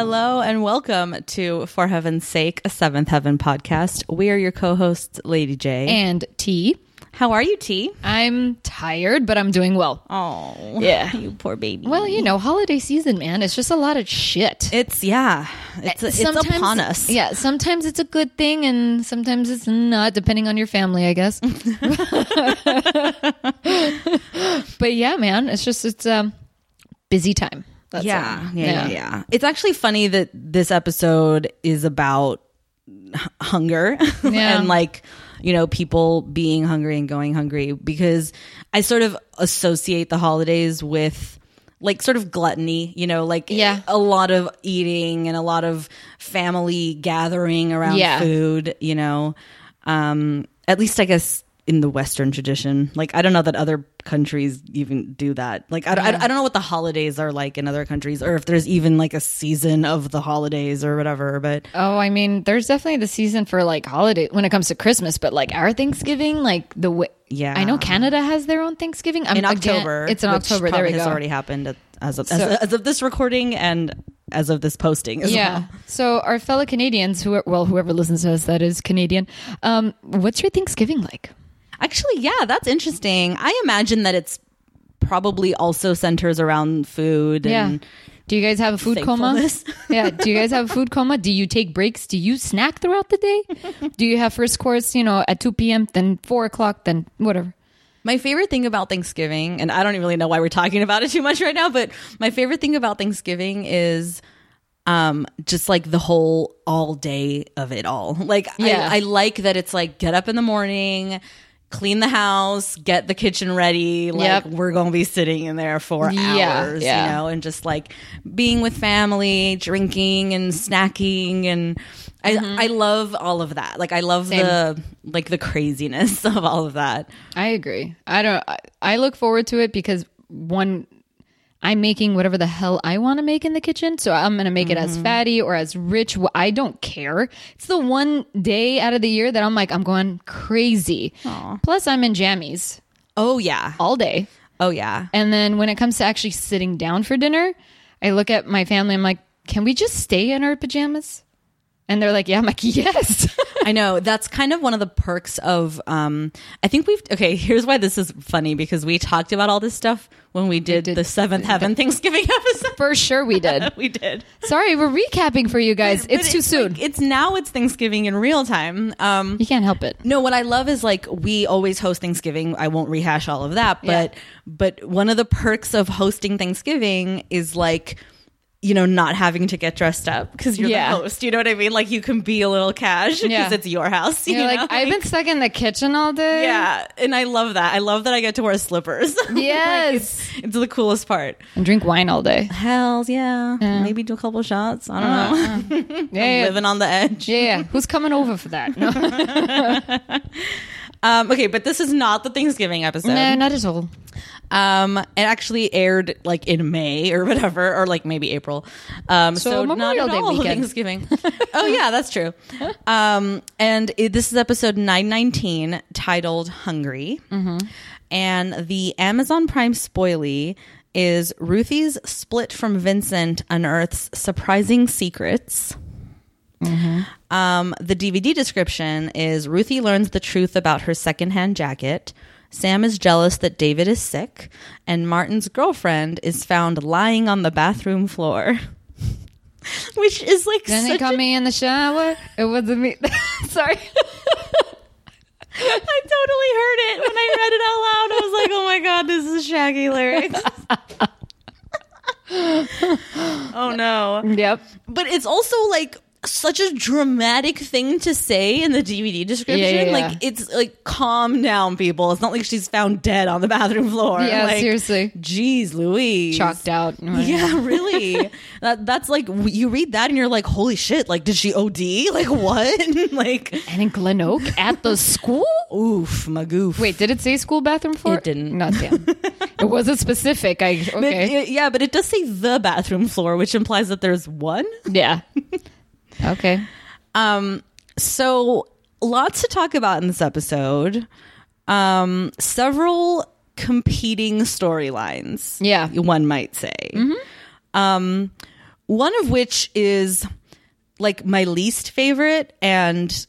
Hello and welcome to For Heaven's Sake, a Seventh Heaven podcast. We are your co hosts, Lady J. And T. How are you, T? I'm tired, but I'm doing well. Oh, Yeah. you poor baby. Well, you know, holiday season, man. It's just a lot of shit. it's, yeah, it's, it's Sometimes- upon us. Yeah, sometimes it's a good thing and sometimes it's not, depending on your family, I guess. but yeah, man, it's just, it's um busy time. That's yeah, all. yeah, yeah, yeah. It's actually funny that this episode is about hunger Yeah. and like you know people being hungry and going hungry because I sort of associate the holidays with like sort of gluttony, you know, like Yeah. a lot of eating and a lot of family gathering around Yeah. food, you know. Um at least I guess in the western tradition. Like I don't know that other countries even do that. Like I, I, I don't know what the holidays are like in other countries or if there's even like a season of the holidays or whatever, but Oh, I mean, there's definitely the season for like holiday when it comes to Christmas, but like our Thanksgiving, like the way, Yeah. I know Canada has their own Thanksgiving. I'm, in again, October. it's in October. There we has go. already happened as of, So- as, as of this recording and as of this posting yeah. well. So our fellow Canadians, who are, well, whoever listens to us that is Canadian, um, what's your Thanksgiving like? Actually, yeah, that's interesting. I imagine that it's probably also centers around food Yeah. and Do you guys have a food coma? Yeah. Do you guys have a food coma? Do you take breaks? Do you snack throughout the day? Do you have first course, you know, at 2 p.m., then 4 o'clock, then whatever? My favorite thing about Thanksgiving, and I don't even really know why we're talking about it too much right now, but my favorite thing about Thanksgiving is um just like the whole all day of it all. Like Yeah. I, I like that it's like get up in the morning, clean the house, get the kitchen ready. Like Yep. we're gonna be sitting in there for Yeah, hours, yeah. you know, and just like being with family, drinking and snacking and I, I love all of that. Like I love Mm-hmm. Same. the like the craziness of all of that. I agree. I don't. I, I look forward to it because one, I'm making whatever the hell I want to make in the kitchen, so I'm gonna make it as mm-hmm. fatty or as rich. I don't care. It's the one day out of the year that I'm like I'm going crazy. Plus, I'm in jammies Oh yeah. all day, Oh yeah. and then when it comes to actually sitting down for dinner, I look at my family. I'm like, can we just stay in our pajamas? And they're like, yeah. I'm like, yes. I know that's kind of one of the perks of um I think we've okay, here's why this is funny because we talked about all this stuff when we did, did- the 7th heaven Thanksgiving episode. for sure, we did. we did. Sorry, we're recapping for you guys. But it's too soon. like, it's now it's Thanksgiving in real time. Um you can't help it. no, what I love is like we always host Thanksgiving. I won't rehash all of that, but but one of the perks of hosting Thanksgiving is like you know not having to get dressed up because you're Yeah. the host. You know what I mean? Like you can be a little cash because Yeah. it's your house. You You're know? like, I've been stuck in the kitchen all day. Yeah, and I love that. I love that I get to wear slippers. Like, Yes. it's, it's the coolest part. And drink wine all day. Hells yeah. Maybe do a couple shots. I don't know. Yeah, yeah. Living on the edge. yeah, yeah. Who's coming over for that? No, Um, okay, but this is not the Thanksgiving episode. no not at all. Um, it actually aired like in May or whatever, or like maybe April. Um, so, So not at Day all weekend. Thanksgiving. oh yeah, that's true. Um, and it, this is episode nine nineteen, titled "Hungry," and the Amazon Prime spoilie is Ruthie's split from Vincent unearths surprising secrets. Um, the DVD description is Ruthie learns the truth about her secondhand jacket. Sam is jealous that David is sick, and Martin's girlfriend is found lying on the bathroom floor. Which is like Then such caught a- me in the shower. It wasn't me. Sorry. I totally heard it when I read it out loud. I was like, "Oh my god, this is Shaggy lyrics." oh no! yep. But it's also like such a dramatic thing to say in the DVD description. Yeah, yeah, Like it's like calm down, people. It's not like she's found dead on the bathroom floor. Yeah, Like, seriously. Jeez, Louise. Chalked out. Yeah, really. that that's like you read that and you're like, holy shit! Like, did she OD? Like what? like, And in Glen Oak at the school? oof, my goof. Wait, did it say school bathroom floor? It didn't. Not damn. it wasn't specific. I okay. it- yeah, but it does say the bathroom floor, which implies that there's one. yeah. Okay. Um, so lots to talk about in this episode. Um, several competing storylines. Yeah. one might say. Um, one of which is like my least favorite and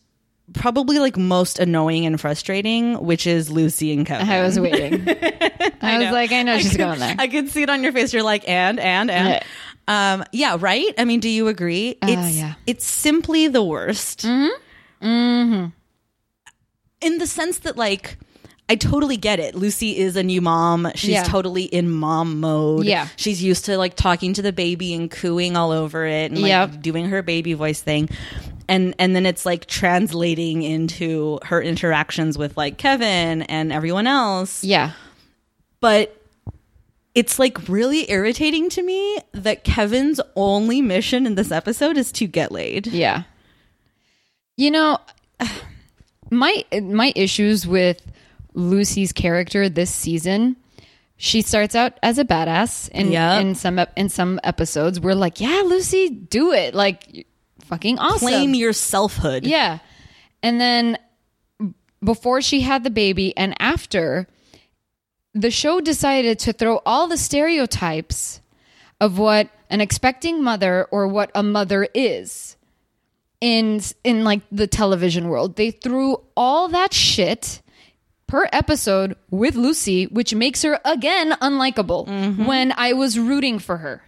probably like most annoying and frustrating, which is Lucy and Kevin. I was waiting. I, was like, I know she's could- going there. I could see it on your face. You're like, and, and, and. Um, yeah, right? I mean, do you agree? it's, Uh, yeah. it's simply the worst. Mm-hmm. Mm-hmm. In the sense that, like, I totally get it. Lucy is a new mom. She's Yeah. totally in mom mode. Yeah. She's used to like talking to the baby and cooing all over it and like Yep. doing her baby voice thing. And and then it's like translating into her interactions with like Kevin and everyone else yeah. but it's like really irritating to me that Kevin's only mission in this episode is to get laid. Yeah. You know, my my issues with Lucy's character this season, she starts out as a badass in Yep. in some in some episodes we're like, "Yeah, Lucy, do it." Like fucking awesome. Claim your selfhood. Yeah. And then before she had the baby and after, the show decided to throw all the stereotypes of what an expecting mother or what a mother is in in like the television world. They threw all that shit per episode with Lucy, which makes her again unlikable when I was rooting for her.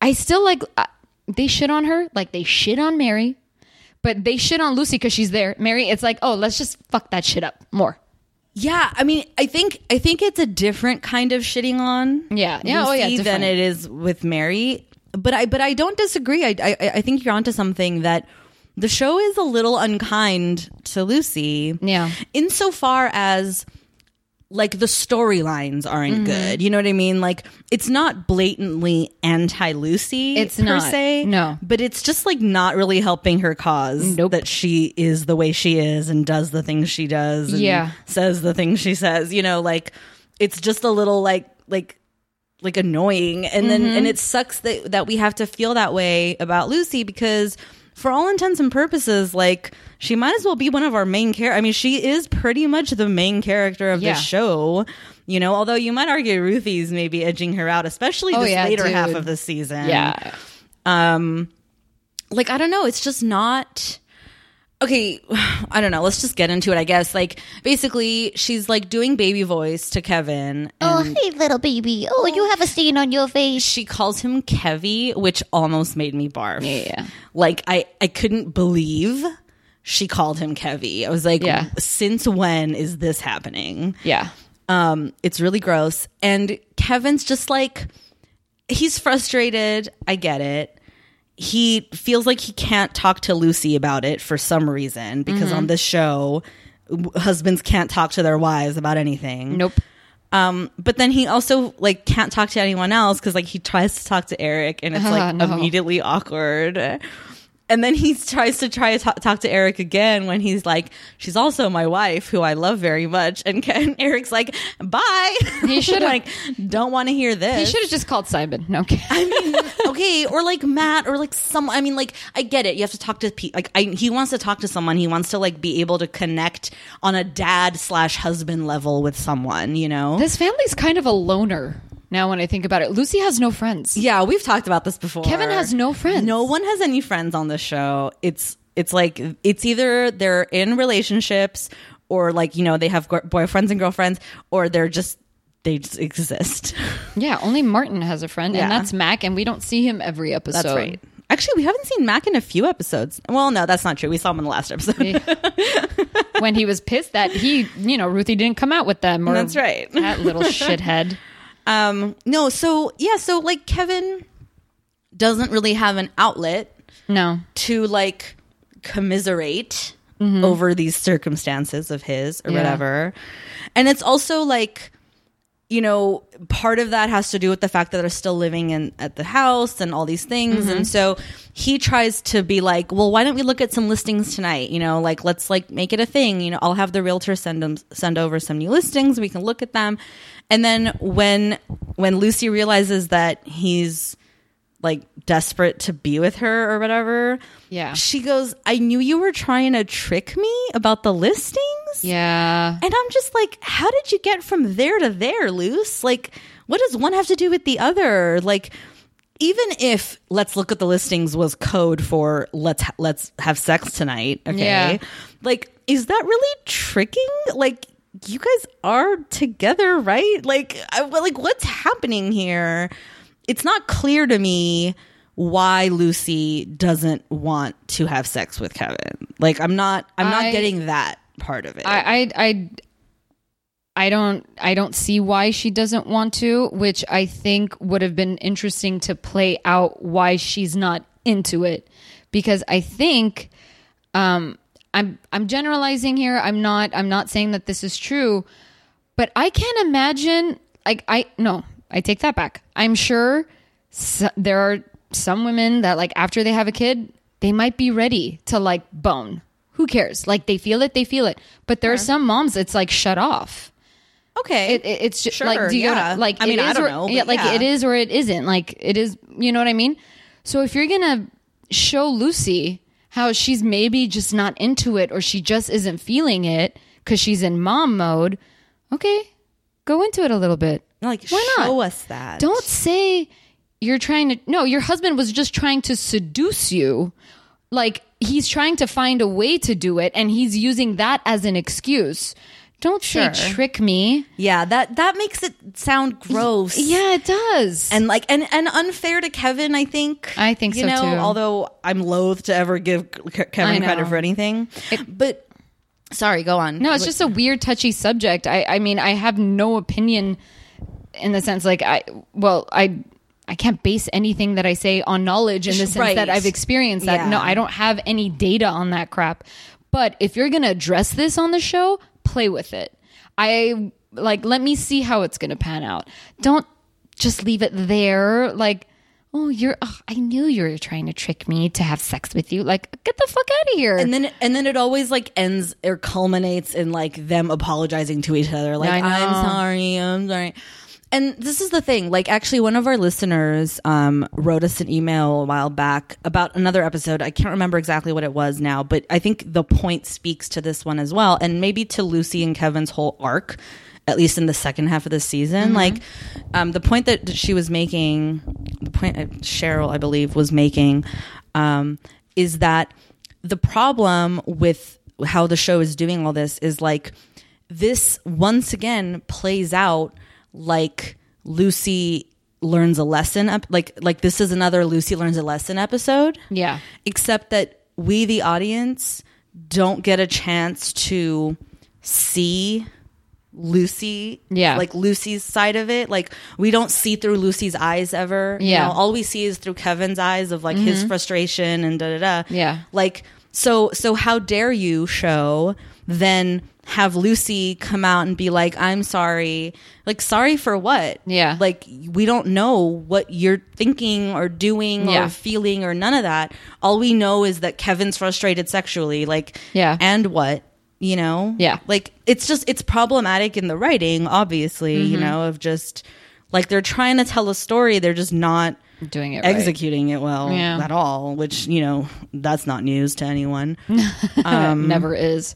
I still like uh, they shit on her like they shit on Mary, but they shit on Lucy because she's there. Mary, it's like, oh, let's just fuck that shit up more. Yeah, I mean, I think I think it's a different kind of shitting on. Yeah. Yeah, oh, yeah, Lucy than it is with Mary. But I but I don't disagree. I I, I think you're onto something that the show is a little unkind to Lucy. Yeah. insofar as like the storylines aren't Mm-hmm. good. You know what I mean? Like it's not blatantly anti Lucy. It's per not. se. No. but it's just like not really helping her cause. Nope. That she is the way she is and does the things she does. And Yeah. says the things she says. You know, like it's just a little like like like annoying and then Mm-hmm. and it sucks that that we have to feel that way about Lucy because for all intents and purposes like she might as well be one of our main characters. I mean she is pretty much the main character of Yeah. the show. You know, although you might argue Ruthie's maybe edging her out, especially Oh, this yeah, later half of the season. Yeah. Um like I don't know, it's just not Okay, I don't know. Let's just get into it, I guess. Like basically she's like doing baby voice to Kevin Oh, hey, little baby. Oh, you have a stain on your face. she calls him Kevy, which almost made me barf. Yeah. Like I I couldn't believe she called him Kevy. I was like, Yeah. since when is this happening? Yeah. Um, it's really gross. And Kevin's just like, he's frustrated. I get it. He feels like he can't talk to Lucy about it for some reason because Mm-hmm. on this show, husbands can't talk to their wives about anything. Nope. Um, but then he also like can't talk to anyone else because like he tries to talk to Eric and it's like No. immediately awkward. And then he tries to try to talk, to Eric again when he's like, "She's also my wife, who I love very much." And Ken, Eric's like, "Bye." He should've- like, don't want to hear this. He should have just called Simon. No. Okay. I mean, okay, or like Matt, or like some. I mean, like I get it. You have to talk to people. Like I, he wants to talk to someone. He wants to like be able to connect on a dad slash husband level with someone. You know. This family's kind of a loner now when I think about it. Lucy has no friends. Yeah, we've talked about this before. Kevin has no friends. No one has any friends on this show. It's it's like it's either they're in relationships or like you know they have boyfriends and girlfriends or they're just they just exist. Yeah, only Martin has a friend, Yeah. and that's Mac, and we don't see him every episode. That's right. Actually, we haven't seen Mac in a few episodes. Well, no, that's not true. We saw him in the last episode. when he was pissed that he, you know, Ruthie didn't come out with them. Or That's right. That little shithead. Um, no, so yeah, so like Kevin doesn't really have an outlet No. to like commiserate over these circumstances of his or Yeah. whatever. And it's also like you know, part of that has to do with the fact that they're still living in at the house and all these things. And so he tries to be like, well, why don't we look at some listings tonight? You know, like let's like make it a thing. You know, I'll have the realtor send them send over some new listings. We can look at them. And then when when Lucy realizes that he's like desperate to be with her or whatever, Yeah. she goes, "I knew you were trying to trick me about the listings." Yeah. And I'm just like, how did you get from there to there, Luce? Like, what does one have to do with the other? Like, even if let's look at the listings was code for let's ha- let's have sex tonight, okay? Yeah. Like is that really tricking? Like you guys are together, right? Like I, like what's happening here? It's not clear to me why Lucy doesn't want to have sex with Kevin. Like I'm not I'm not I- getting that part of it. I, I, I, I don't, I don't see why she doesn't want to, which I think would have been interesting to play out why she's not into it, because I think, um, I'm, I'm generalizing here. I'm not, I'm not saying that this is true, but I can't imagine. Like I no, I take that back. I'm sure s there are some women that like after they have a kid, they might be ready to like bone. Who cares? Like they feel it, they feel it. But there are some moms it's like shut off. okay. It, it- it's just Sure, like do you yeah. know, like I mean, it I don't or- know, yeah, like yeah. it is or it isn't. Like it is, you know what I mean? So if you're gonna show Lucy how she's maybe just not into it or she just isn't feeling it because she's in mom mode, okay, go into it a little bit. like Why not? show us that. Don't say you're trying to. No, your husband was just trying to seduce you. Like he's trying to find a way to do it, and he's using that as an excuse. Don't say trick me. Yeah, that that makes it sound gross. Yeah, it does. and like and and unfair to Kevin. I think. I think you so, know, too. Although I'm loath to ever give Kevin credit for anything, but sorry, go on. No, it's just a weird, touchy subject. I, I mean, I have no opinion in the sense like I, well, I, I can't base anything that I say on knowledge in the sense Right. that I've experienced that. No, I don't have any data on that crap. But if you're gonna address this on the show, play with it. I like let me see how it's gonna pan out. Don't just leave it there. Like, oh, you're. Oh, I knew you were trying to trick me to have sex with you. Like, get the fuck out of here. and then and then it always like ends or culminates in like them apologizing to each other like i'm sorry i'm sorry and this is the thing like actually one of our listeners um, wrote us an email a while back about another episode. I can't remember exactly what it was now but i think the point speaks to this one as well. And maybe to lucy and kevin's whole arc at least in the second half of the season like um, the point that she was making the point cheryl i believe was making um, is that the problem with how the show is doing all this is like this once again plays out like Lucy learns a lesson ep- like like this is another Lucy learns a lesson episode yeah, except that we the audience don't get a chance to see Lucy Yeah. like Lucy's side of it like we don't see through Lucy's eyes ever you Yeah. know all we see is through Kevin's eyes of like his mm-hmm. frustration and da da da Yeah. like so so how dare you show then have Lucy come out and be like I'm sorry like sorry for what Yeah. like we don't know what you're thinking or doing Yeah. or feeling or none of that all we know is that Kevin's frustrated sexually like Yeah. and what you know Yeah. like it's just it's problematic in the writing obviously you Mm-hmm. know of just like they're trying to tell a story they're just not doing it right. executing it well Yeah. at all which you know that's not news to anyone Never is.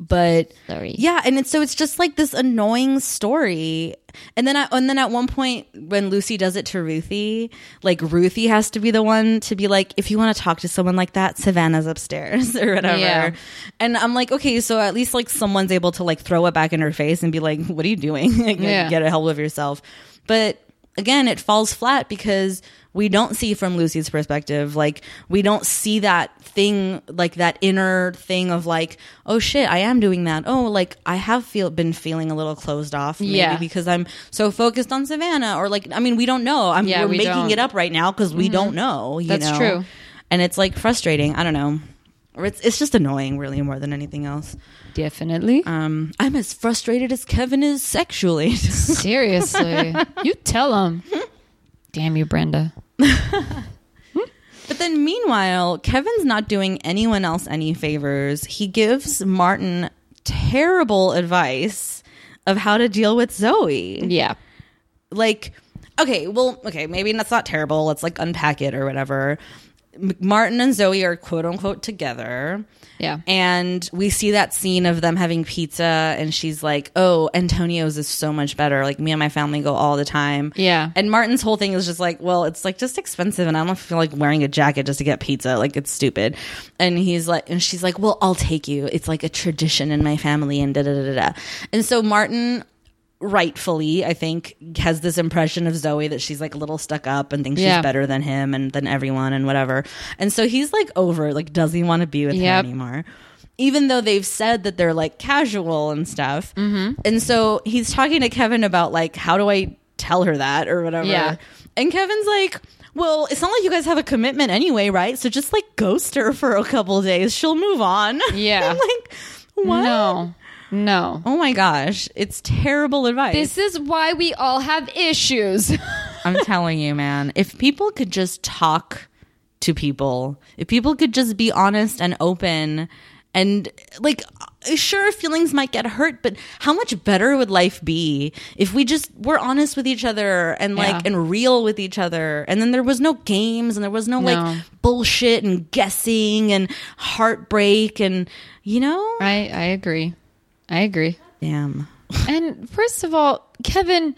But Sorry. yeah and it's so it's just like this annoying story and then I, and then at one point when lucy does it to ruthie like ruthie has to be the one to be like if you want to talk to someone like that savannah's upstairs or whatever Yeah. and i'm like okay so at least like someone's able to like throw it back in her face and be like what are you doing like, Yeah. get a hold of yourself but again it falls flat because we don't see from Lucy's perspective like we don't see that thing like that inner thing of like oh shit I am doing that oh like I have feel been feeling a little closed off maybe Yeah. because I'm so focused on Savannah or like I mean we don't know I'm Yeah, we're we making don't. Mm-hmm. it up right now because we don't know you That's know? true. and it's like frustrating I don't know or it's it's just annoying really more than anything else Definitely. um I'm as frustrated as Kevin is sexually Seriously. you tell him. Damn you, Brenda. But then meanwhile, Kevin's not doing anyone else any favors. He gives Martin terrible advice of how to deal with Zoe. Yeah. Like, okay, well, okay, maybe that's not terrible. Let's like unpack it or whatever. Martin and Zoe are quote unquote together. Yeah. And we see that scene of them having pizza, and she's like, Oh, Antonio's is so much better. Like, me and my family go all the time. Yeah. And Martin's whole thing is just like, Well, it's like just expensive, and I don't feel like wearing a jacket just to get pizza. Like, it's stupid. And he's like, And she's like, Well, I'll take you. It's like a tradition in my family, and da da da da. And so Martin rightfully, I think, has this impression of Zoe that she's like a little stuck up and thinks Yeah. she's better than him and than everyone and whatever. And so he's like over, like doesn't want to be with Yep. her anymore. Even though they've said that they're like casual and stuff. Mm-hmm. And so he's talking to Kevin about like, how do I tell her that or whatever. Yeah. And Kevin's like, well, it's not like you guys have a commitment anyway, right? So just like ghost her for a couple days. She'll move on. Yeah. I'm like, what? No. No. Oh my gosh. It's terrible advice. This is why we all have issues. I'm telling you, man, if people could just talk to people, if people could just be honest and open and like sure feelings might get hurt, but how much better would life be if we just were honest with each other and like Yeah. and real with each other and then there was no games and there was no, No. like bullshit and guessing and heartbreak and you know? I I agree. I agree. Damn. And first of all, Kevin,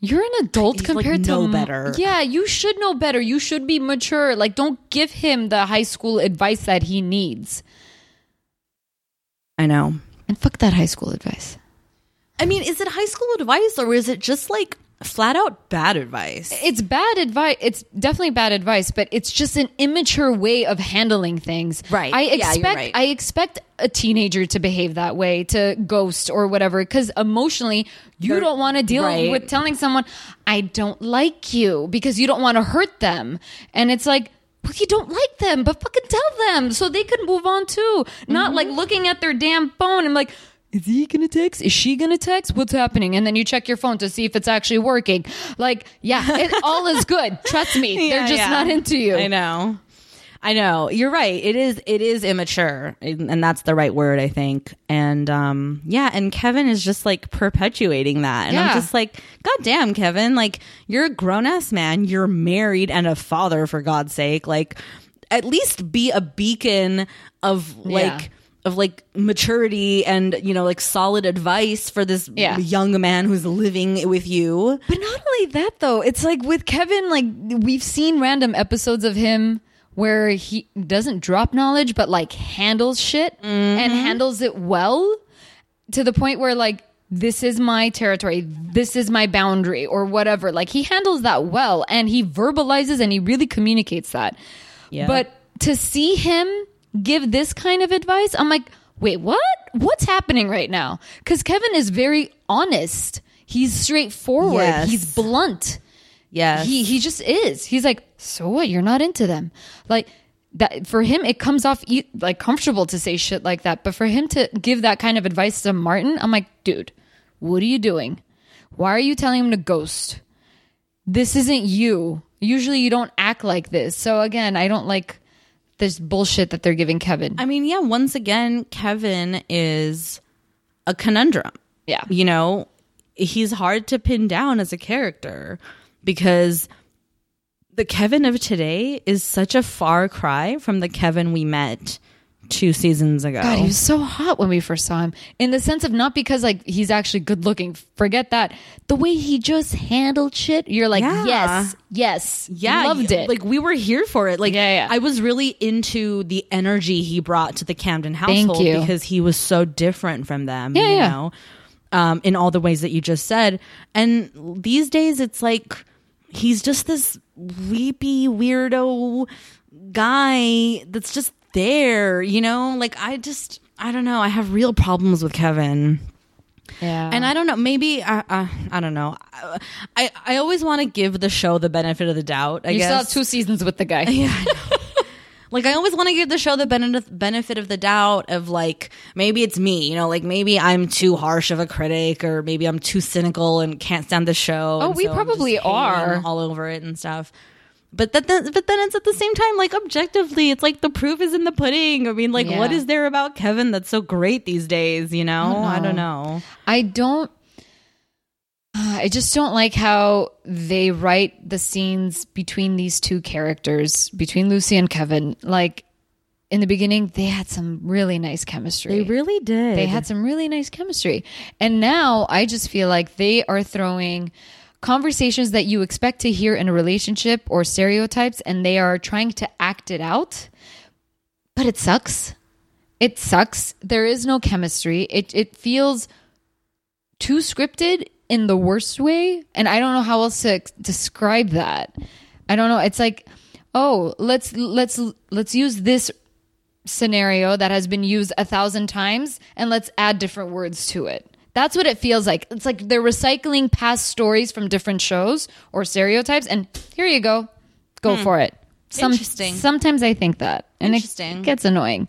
you're an adult He's, like, compared know to better. Yeah, you should know better. You should be mature. Like, don't give him the high school advice that he needs. I know. And fuck that high school advice. I mean, is it high school advice or is it just like flat out bad advice? It's bad advice. It's definitely bad advice, but it's just an immature way of handling things. Right. I Yeah, expect right. I expect a teenager to behave that way, to ghost or whatever, because emotionally you They're- don't want to deal right. with telling someone I don't like you because you don't want to hurt them, and it's like. Well, you don't like them, but fucking tell them so they can move on too. Not Mm-hmm. like looking at their damn phone and like, is he gonna text? Is she gonna text? What's happening? And then you check your phone to see if it's actually working. Like, yeah, it all is good. Trust me, they're just yeah. not into you. I know. I know. You're right. It is it is immature. And and that's the right word, I think. And um yeah, and Kevin is just like perpetuating that. And Yeah. I'm just like, God damn, Kevin, like you're a grown ass man, you're married and a father for God's sake. Like at least be a beacon of like Yeah. Of like maturity and you know like solid advice for this Yeah. young man who's living with you. But not only that though, it's like with Kevin, like we've seen random episodes of him where he doesn't drop knowledge, but like handles shit and mm-hmm. handles it well to the point where like this is my territory, this is my boundary, or whatever. Like he handles that well and he verbalizes and he really communicates that. Yeah. But to see him give this kind of advice, I'm like, wait, what? What's happening right now? Because Kevin is very honest. He's straightforward. Yes. He's blunt. Yeah. He he just is. He's like, so what? You're not into them. Like that for him, it comes off e- like comfortable to say shit like that. But for him to give that kind of advice to Martin, I'm like, dude, what are you doing? Why are you telling him to ghost? This isn't you. Usually, you don't act like this. So again, I don't like this bullshit that they're giving Kevin. I mean, yeah, once again, Kevin is a conundrum. Yeah. You know, he's hard to pin down as a character because the Kevin of today is such a far cry from the Kevin we met two seasons ago. God, he was so hot when we first saw him. In the sense of not because like he's actually good looking. Forget that. The way he just handled shit, you're like, Yeah. yes, yes, yeah, loved it. Like we were here for it. Like Yeah, yeah. I was really into the energy he brought to the Camden household because he was so different from them. Yeah, you yeah. know, um, in all the ways that you just said. And these days, it's like he's just this weepy weirdo guy that's just there. You know, like I just I don't know. I have real problems with Kevin. yeah, And I don't know, maybe I I, I don't know. I I always want to give the show the benefit of the doubt. I you guess still have two seasons with the guy. yeah. I know. like I always want to give the show the benefit benefit of the doubt of like maybe it's me, you know, like maybe I'm too harsh of a critic or maybe I'm too cynical and can't stand the show. Oh, we so probably are. all over it and stuff. But that, that, but then it's at the same time like objectively, it's like the proof is in the pudding. I mean, like what Yeah. is there about Kevin that's so great these days? You know, I don't know. I don't. I just don't like how they write the scenes between these two characters, between Lucy and Kevin. Like in the beginning, they had some really nice chemistry. They really did. They had some really nice chemistry. And now I just feel like they are throwing conversations that you expect to hear in a relationship or stereotypes and they are trying to act it out. But it sucks. It sucks. There is no chemistry. It it feels too scripted in the worst way and I don't know how else to describe that. I don't know. It's like, "Oh, let's let's let's use this scenario that has been used a thousand times and let's add different words to it. That's what it feels like. It's like they're recycling past stories from different shows or stereotypes, and here you go. Go for it. Some, Interesting. Sometimes I think that. And Interesting. it gets annoying.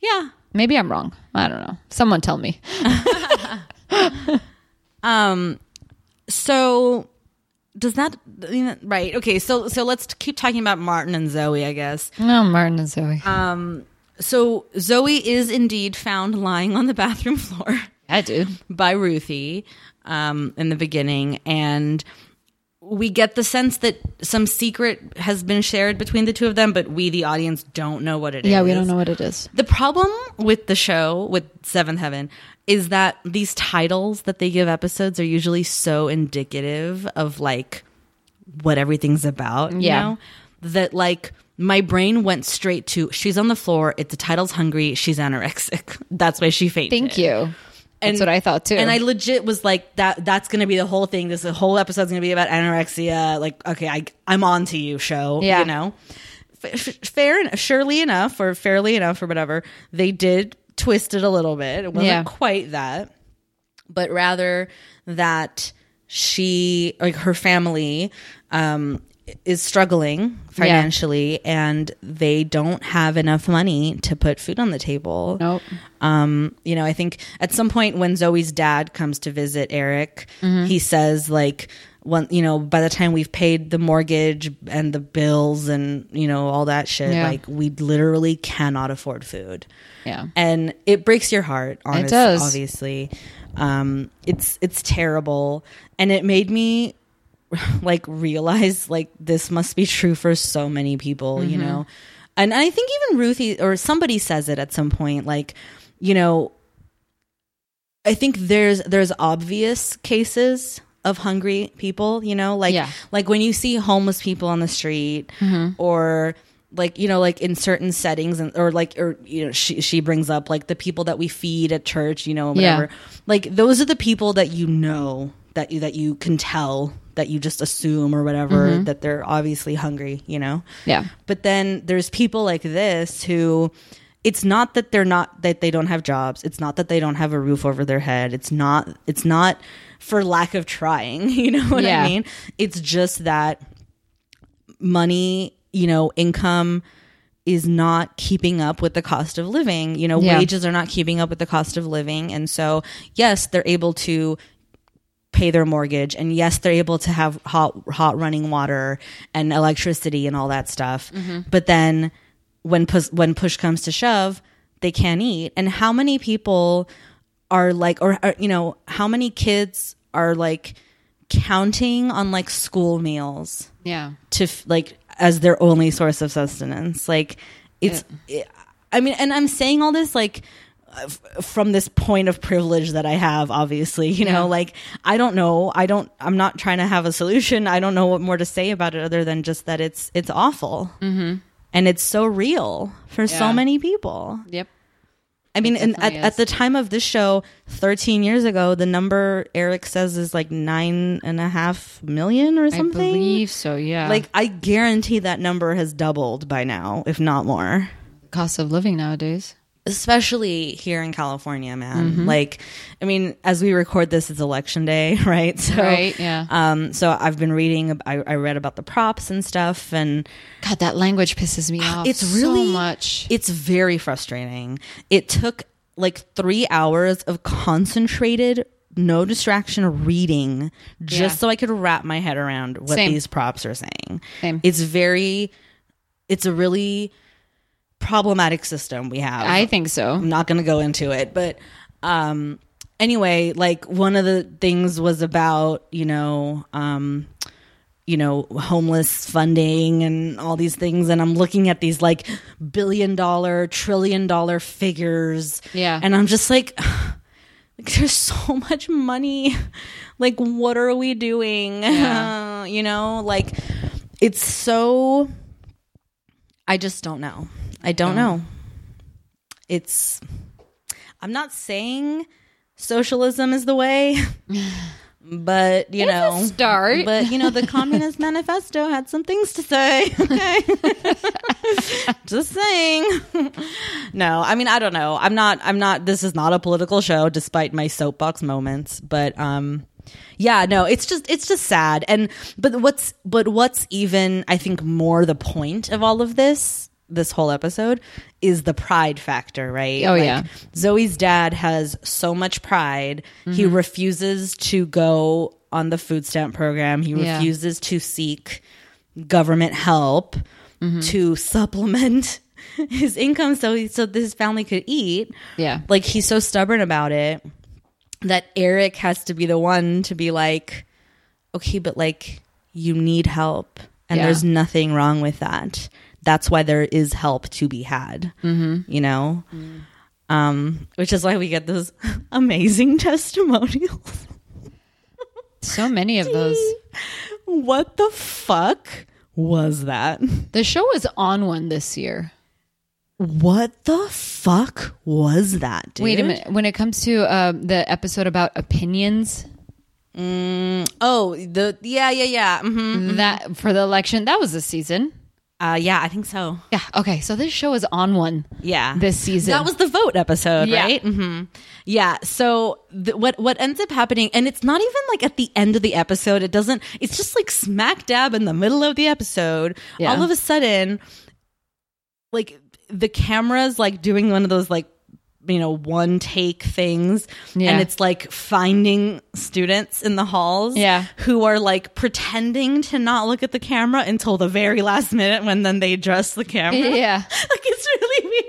yeah. Maybe I'm wrong. I don't know. Someone tell me. Um. So does that you know, right? Okay. So so let's keep talking about Martin and Zoe. I guess. No, Martin and Zoe. Um. So Zoe is indeed found lying on the bathroom floor yeah, dude. by Ruthie um, in the beginning, and we get the sense that some secret has been shared between the two of them, but we, the audience, don't know what it is. Yeah, we don't know what it is. The problem with the show, with Seventh Heaven, is that these titles that they give episodes are usually so indicative of like what everything's about. You Yeah. know? That like my brain went straight to she's on the floor, it's the title's hungry, she's anorexic. That's why she fainted. Thank you. That's what I thought too. And I legit was like, that that's gonna be the whole thing. This whole episode's gonna be about anorexia. Like, okay, I I'm on to you, show. Yeah. You know? Fair and surely enough, or fairly enough, or whatever, they did twist it a little bit. It wasn't Yeah. quite that, but rather that she, like her family, um, is struggling financially and they don't have enough money to put food on the table. Nope. Um, you know, I think at some point when Zoe's dad comes to visit Eric, Mm-hmm. he says like one you know, by the time we've paid the mortgage and the bills and, you know, all that shit, Yeah. like we literally cannot afford food. Yeah. And it breaks your heart, honestly, does. obviously. Um, it's it's terrible. And it made me like realize like this must be true for so many people, you mm-hmm. know. And I think even Ruthie or somebody says it at some point, like, you know, I think there's there's obvious cases of hungry people, you know, like Yeah. like when you see homeless people on the street mm-hmm. or like you know like in certain settings and or like or you know she she brings up like the people that we feed at church, you know, Yeah. whatever. Like those are the people that you know that you that you can tell that you just assume or whatever mm-hmm. that they're obviously hungry, you know. Yeah. But then there's people like this who it's not that they're not that they don't have jobs. It's not that they don't have a roof over their head. It's not it's not for lack of trying, you know what Yeah. I mean? It's just that money, you know, income is not keeping up with the cost of living. You know, Yeah. wages are not keeping up with the cost of living. And so, yes, they're able to pay their mortgage. And yes they're able to have hot hot running water and electricity and all that stuff. Mm-hmm. But then when push, when push comes to shove they can't eat. And how many people are like or, or you know how many kids are like counting on like school meals Yeah. to f- like as their only source of sustenance? Like it's it- i mean and i'm saying all this like from this point of privilege that i have obviously you know like i don't know i don't i'm not trying to have a solution i don't know what more to say about it other than just that it's it's awful mm-hmm. and it's so real for so many people Yep. I mean, and at, at the time of this show, 13 years ago, the number Eric says is like nine and a half million or I something. believe so. Yeah. Like, I guarantee that number has doubled by now, if not more. cost of living nowadays. Especially here in California, man. Mm-hmm. Like, I mean, as we record this, it's election day, right? So, Right, yeah. Um, so I've been reading, I, I read about the props and stuff, and God, that language pisses me off. it's really so much. It's very frustrating. It took like three hours of concentrated, no distraction reading just Yeah. so I could wrap my head around what Same. these props are saying. Same. It's very, it's a really problematic system we have. I think so. I'm not going to go into it, but um, anyway, like one of the things was about, you know, um, you know, homeless funding and all these things. And I'm looking at these like billion dollar, trillion dollar figures. Yeah. And I'm just like, like there's so much money. Like, what are we doing? Yeah. you know, like it's so, I just don't know. I don't know. It's, I'm not saying socialism is the way. But you It's know, start. But you know, the Communist Manifesto had some things to say. Okay, just saying. no, I mean, I don't know. I'm not. I'm not. This is not a political show, despite my soapbox moments. But um, yeah, no, it's just it's just sad. And but what's but what's even I think more the point of all of this this whole episode is the pride factor, right? Oh, yeah. Zoe's dad has so much pride. He mm-hmm. refuses to go on the food stamp program. He Yeah. refuses to seek government help mm-hmm. to supplement his income so he, so his family could eat. Yeah. Like he's so stubborn about it that Eric has to be the one to be like, okay, but like you need help, and Yeah. there's nothing wrong with that. That's why there is help to be had. Mm-hmm. You know, um, which is why we get those amazing testimonials. So many of those. what the fuck was that? The show was on one this year. What the fuck was that? Dude? Wait a minute. When it comes to um, the episode about opinions, Oh, the yeah, yeah, yeah. hmm that for the election, that was a season. Uh, yeah, I think so. Yeah. Okay. So this show is on one. Yeah, This season. That was the vote episode, Yeah. right? hmm Yeah. So th- what what ends up happening, and it's not even like at the end of the episode. It doesn't. It's just like smack dab in the middle of the episode. Yeah. All of a sudden, like the camera's like doing one of those like you know one take things Yeah. and it's like finding students in the halls Yeah. who are like pretending to not look at the camera until the very last minute when then they adjust the camera Yeah. like it's really weird.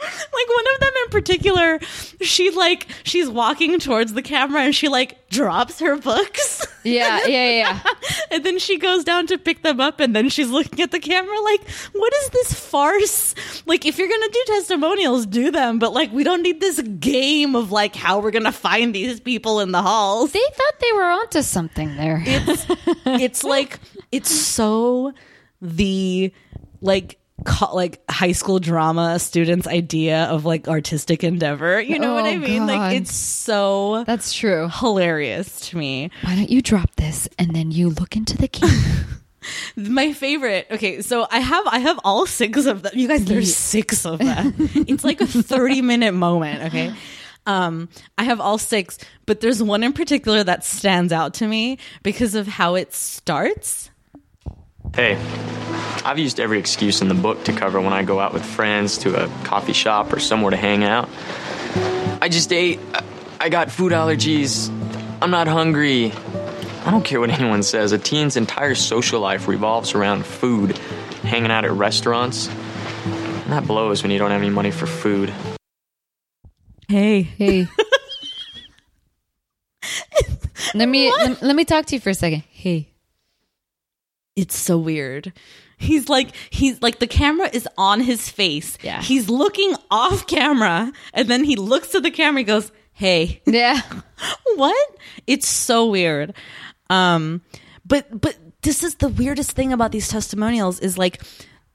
Like one of them in particular, she like she's walking towards the camera and she like drops her books. Yeah. Yeah. Yeah. and then she goes down to pick them up and then she's looking at the camera like, what is this farce? Like if you're gonna do testimonials, do them, but like we don't need this game of like how we're gonna find these people in the halls. They thought they were onto something there. It's it's like it's so the like co- like high school drama students idea of like artistic endeavor. You know what Oh, I mean? God. Like it's so That's true. hilarious to me. Why don't you drop this and then you look into the camera? My favorite. Okay, so I have I have all six of them. You guys, there's six of them. it's like a 30 minute moment. Okay. Um, I have all six, but there's one in particular that stands out to me because of how it starts. Hey, I've used every excuse in the book to cover when I go out with friends to a coffee shop or somewhere to hang out. I just ate. I- I got food allergies. I'm not hungry. I don't care what anyone says. A teen's entire social life revolves around food, hanging out at restaurants. And that blows when you don't have any money for food. Hey, Hey. let me let, let me talk to you for a second. Hey. It's so weird. He's like he's like the camera is on his face. Yeah. He's looking off camera and then he looks to the camera and goes, "Hey." Yeah. what? It's so weird. Um but but this is the weirdest thing about these testimonials is like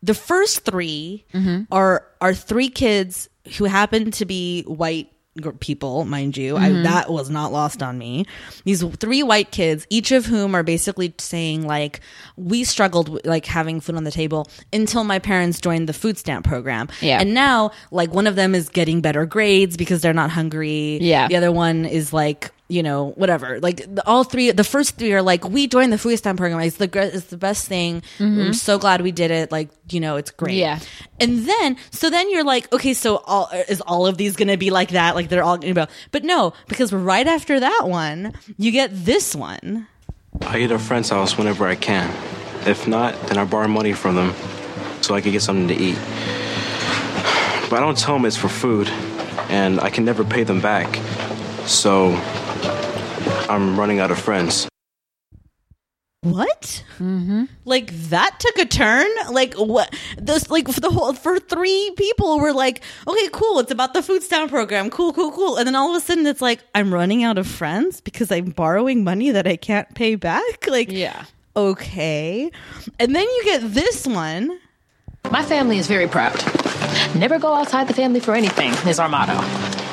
the first 3 are are three kids who happen to be white people, mind you. I, mm-hmm. that was not lost on me. These three white kids, each of whom are basically saying like, we struggled with like having food on the table until my parents joined the food stamp program. Yeah. And now like one of them is getting better grades because they're not hungry. Yeah. The other one is like, you know, whatever. Like the, all three, the first three are like, we joined the food stamp program. It's the it's the best thing. Mm-hmm. I'm so glad we did it. Like, you know, it's great. Yeah. And then, so then you're like, okay, so all is all of these going to be like that? Like they're all going to be, but no, because right after that one, you get this one. I eat at a friend's house whenever I can. If not, then I borrow money from them so I can get something to eat. But I don't tell them it's for food, and I can never pay them back. So I'm running out of friends. What? Mm-hmm. Like that took a turn. Like what? This like for the whole for three people were like, okay, cool. It's about the food stamp program. Cool, cool, cool. And then all of a sudden, it's like I'm running out of friends because I'm borrowing money that I can't pay back. Like, Yeah. okay. And then you get this one. My family is very proud. Never go outside the family for anything is our motto.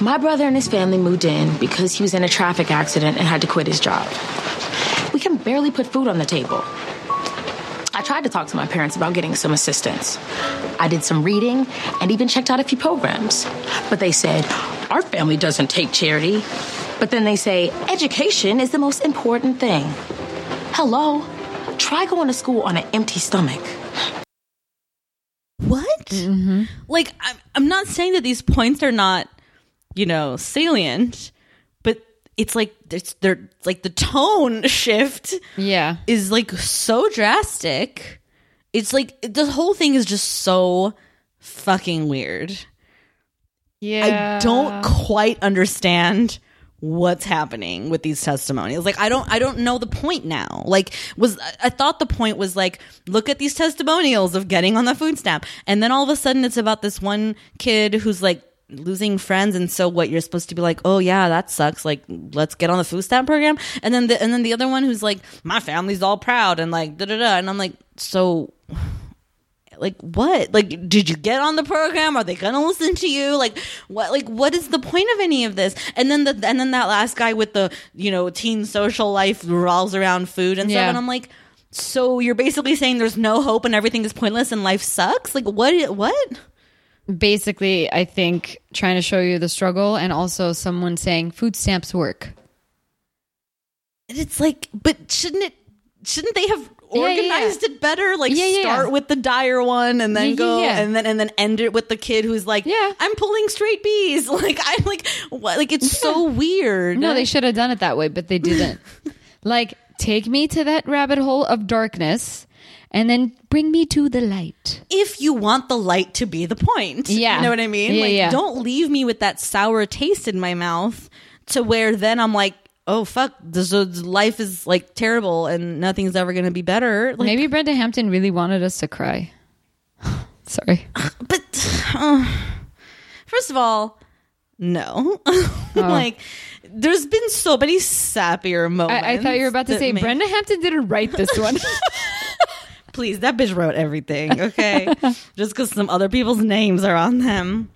My brother and his family moved in because he was in a traffic accident and had to quit his job. We can barely put food on the table. I tried to talk to my parents about getting some assistance. I did some reading and even checked out a few programs. But they said, Our family doesn't take charity. But then they say, Education is the most important thing. Hello? Try going to school on an empty stomach. What? Mm-hmm. Like, I'm, I'm not saying that these points are not, you know, salient, but it's like it's they're like the tone shift Yeah. is like so drastic. It's like the whole thing is just so fucking weird. Yeah. I don't quite understand what's happening with these testimonials. Like I don't I don't know the point now. Like was I thought the point was like look at these testimonials of getting on the food stamp and then all of a sudden it's about this one kid who's like losing friends and so what you're supposed to be like oh yeah that sucks like let's get on the food stamp program? And then the and then the other one who's like my family's all proud and like da da da and I'm like so like what? Like did you get on the program? Are they gonna listen to you? Like what like what is the point of any of this? And then the and then that last guy with the you know teen social life revolves around food and stuff and i'm like so you're basically saying there's no hope and everything is pointless and life sucks? Like what what Basically, I think trying to show you the struggle and also someone saying food stamps work. And it's like but shouldn't it shouldn't they have Yeah, yeah, yeah. organized it better like start with the dire one and then go and then and then end it with the kid who's like Yeah. i'm pulling straight b's like i'm like what like it's so weird No, they should have done it that way, but they didn't. like, take me to that rabbit hole of darkness and then bring me to the light. if you want the light to be the point. Yeah. You know what I mean? Yeah, like yeah. don't leave me with that sour taste in my mouth to where then I'm like, oh fuck, this is, life is like terrible and nothing's ever gonna be better. Like, Maybe Brenda Hampton really wanted us to cry. Sorry. but uh, first of all, no. like there's been so many sappier moments. I, I thought you were about to say make- Brenda Hampton didn't write this one. Please, that bitch wrote everything, okay? Just because some other people's names are on them.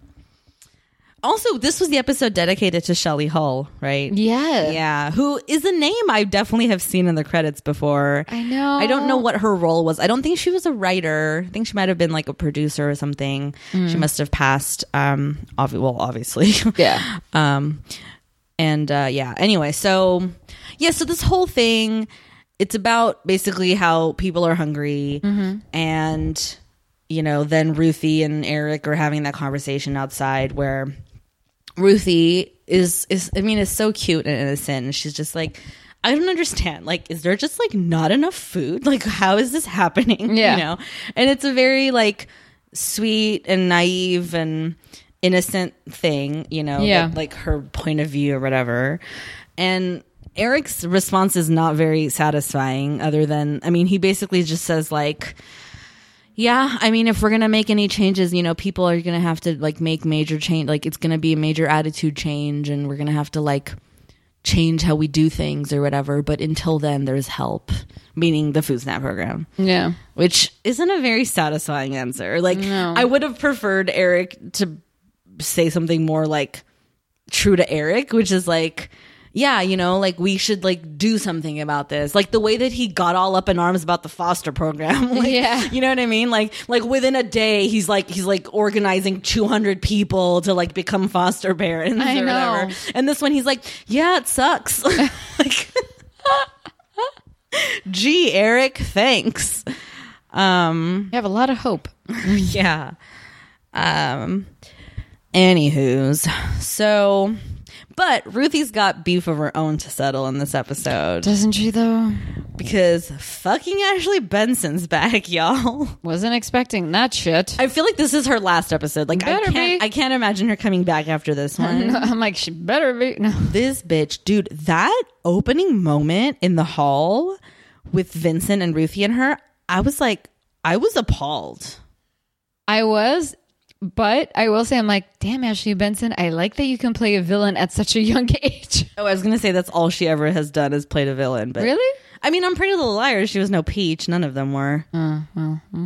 Also, this was the episode dedicated to Shelley Hull, right? yeah. Yeah, who is a name I definitely have seen in the credits before. I know. I don't know what her role was. I don't think she was a writer. I think she might have been like a producer or something. She must have passed. Um, obvi- well, obviously, Yeah. um, and uh, yeah. Anyway, so yeah, so this whole thing, it's about basically how people are hungry, mm-hmm. and you know, then Ruthie and Eric are having that conversation outside where Ruthie is is I mean is so cute and innocent and she's just like I don't understand. Like, is there just like not enough food? Like, how is this happening? Yeah. You know? And it's a very like sweet and naive and innocent thing, you know, Yeah. like her point of view or whatever. And Eric's response is not very satisfying, other than I mean, he basically just says like yeah, I mean, if we're gonna make any changes, you know, people are gonna have to like make major change. Like, it's gonna be a major attitude change, and we're gonna have to like change how we do things or whatever. But until then, there's help, meaning the food stamp program, Yeah. which isn't a very satisfying answer. Like, I would have preferred Eric to say something more like true to Eric, which is like, yeah, you know, like we should like do something about this. Like the way that he got all up in arms about the foster program. like, Yeah. You know what I mean? Like like within a day he's like he's like organizing 200 people to like become foster parents I or know. whatever. And this one he's like, "Yeah, it sucks." like Gee, Eric, thanks. Um You have a lot of hope. yeah. Um. Anywho's so But Ruthie's got beef of her own to settle in this episode Doesn't she though? because fucking Ashley Benson's back, y'all. Wasn't expecting that shit. I feel like this is her last episode. Like I Better can't, be. I can't imagine her coming back after this one. I'm like, she better be. No. this bitch, dude, that opening moment in the hall with Vincent and Ruthie and her, I was like, I was appalled. I was, but I will say, I'm like, damn, Ashley Benson, I like that you can play a villain at such a young age. Oh, I was gonna say that's all she ever has done is played a villain. But Really? I mean, on Pretty Little Liars, she was no peach. None of them were.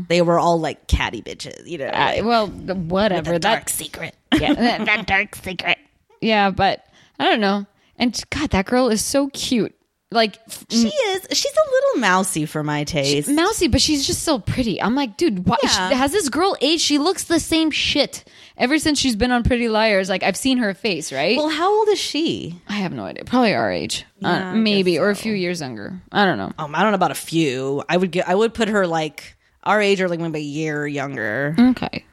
They were all like catty bitches, you know. Uh, well, whatever. the dark That, secret. yeah, that, that dark secret. Yeah, but I don't know. And God, that girl is so cute. Like She is. She's a little mousy for my taste. mousy, but she's just so pretty. I'm like, dude, why Yeah. has this girl aged? She looks the same shit ever since she's been on Pretty Liars. Like I've seen her face, right? well, how old is she? I have no idea. Probably our age, Yeah, uh, maybe, guess or a few years younger. I don't know. Um, I don't know about a few. I would get. I would put her like our age or like maybe a year younger. Okay,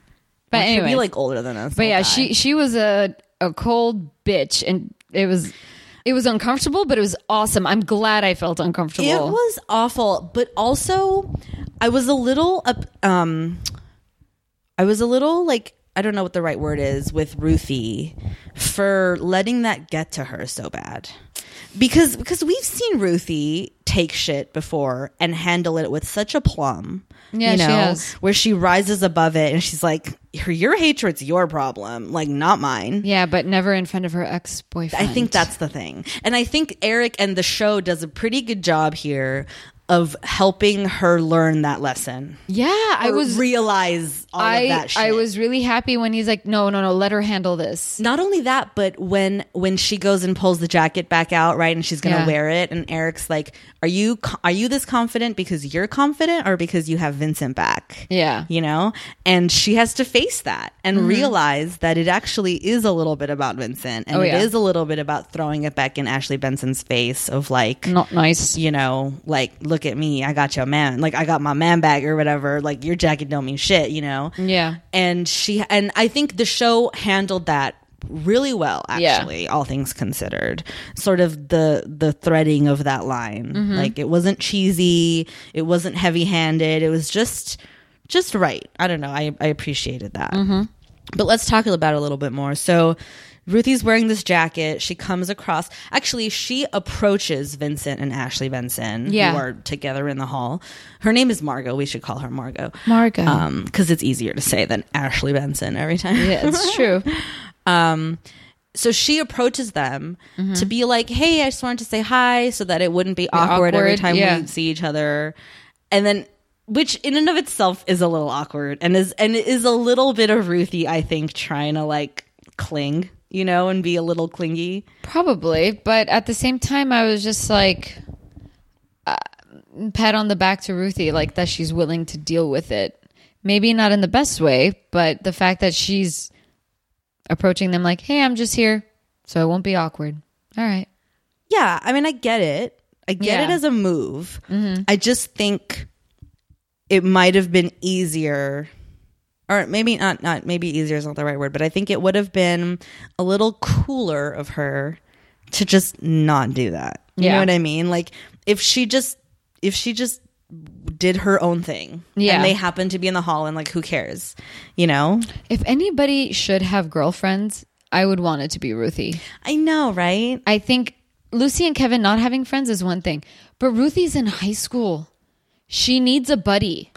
but She'd anyway, be like older than us. But yeah, okay. she she was a a cold bitch, and it was it was uncomfortable, but it was awesome. I'm glad I felt uncomfortable. It was awful, but also I was a little up um I was a little like I don't know what the right word is with Ruthie for letting that get to her so bad. Because because we've seen Ruthie take shit before and handle it with such a plum. Yeah, you she know, has. where she rises above it and she's like, your, your hatred's your problem, like not mine. yeah, but never in front of her ex boyfriend. I think that's the thing. And I think Eric and the show does a pretty good job here of helping her learn that lesson. yeah. I was realize all I of that shit. I was really happy when he's like, no, no, no, let her handle this. not only that, but when when she goes and pulls the jacket back out, right, and she's gonna Yeah. wear it, and Eric's like, "Are you are you this confident because you're confident, or because you have Vincent back?" Yeah. you know, and she has to face that and Mm-hmm. realize that it actually is a little bit about Vincent, and Oh, it yeah. is a little bit about throwing it back in Ashley Benson's face of like, Not nice. you know, like, look at me, I got your man, like, I got my man bag or whatever, like, your jacket don't mean shit, you know? Yeah. And she, and I think the show handled that really well, Yeah. actually, all things considered. Sort of the, the threading of that line. Mm-hmm. Like, it wasn't cheesy, it wasn't heavy handed, it was just, just right. I don't know, I, I appreciated that. Mm-hmm. But let's talk about it a little bit more. So, Ruthie's wearing this jacket. She comes across. Actually, she approaches Vincent and Ashley Benson, Yeah. who are together in the hall. Her name is Margot. We should call her Margot. Margot. Um, because it's easier to say than Ashley Benson every time. Yeah, it's true. So she approaches them to be like, "Hey, I just wanted to say hi, so that it wouldn't be awkward, every time yeah. we see each other." And then, which in and of itself is a little awkward, and is and it is a little bit of Ruthie, I think, trying to like cling, you know, and be a little clingy. Probably, but at the same time, I was just like, uh, pat on the back to Ruthie, like that she's willing to deal with it. Maybe not in the best way, but the fact that she's approaching them like, "Hey, I'm just here, so it won't be awkward." All right. Yeah, I mean, I get it. I get Yeah. it as a move. I just think it might have been easier, or maybe not. Not maybe easier is not the right word, but I think it would have been a little cooler of her to just not do that. You know Yeah. what I mean? Like if she just if she just did her own thing, Yeah. and they happen to be in the hall, and like who cares? You know? If anybody should have girlfriends, I would want it to be Ruthie. I know, right? I think Lucy and Kevin not having friends is one thing, but Ruthie's in high school. She needs a buddy.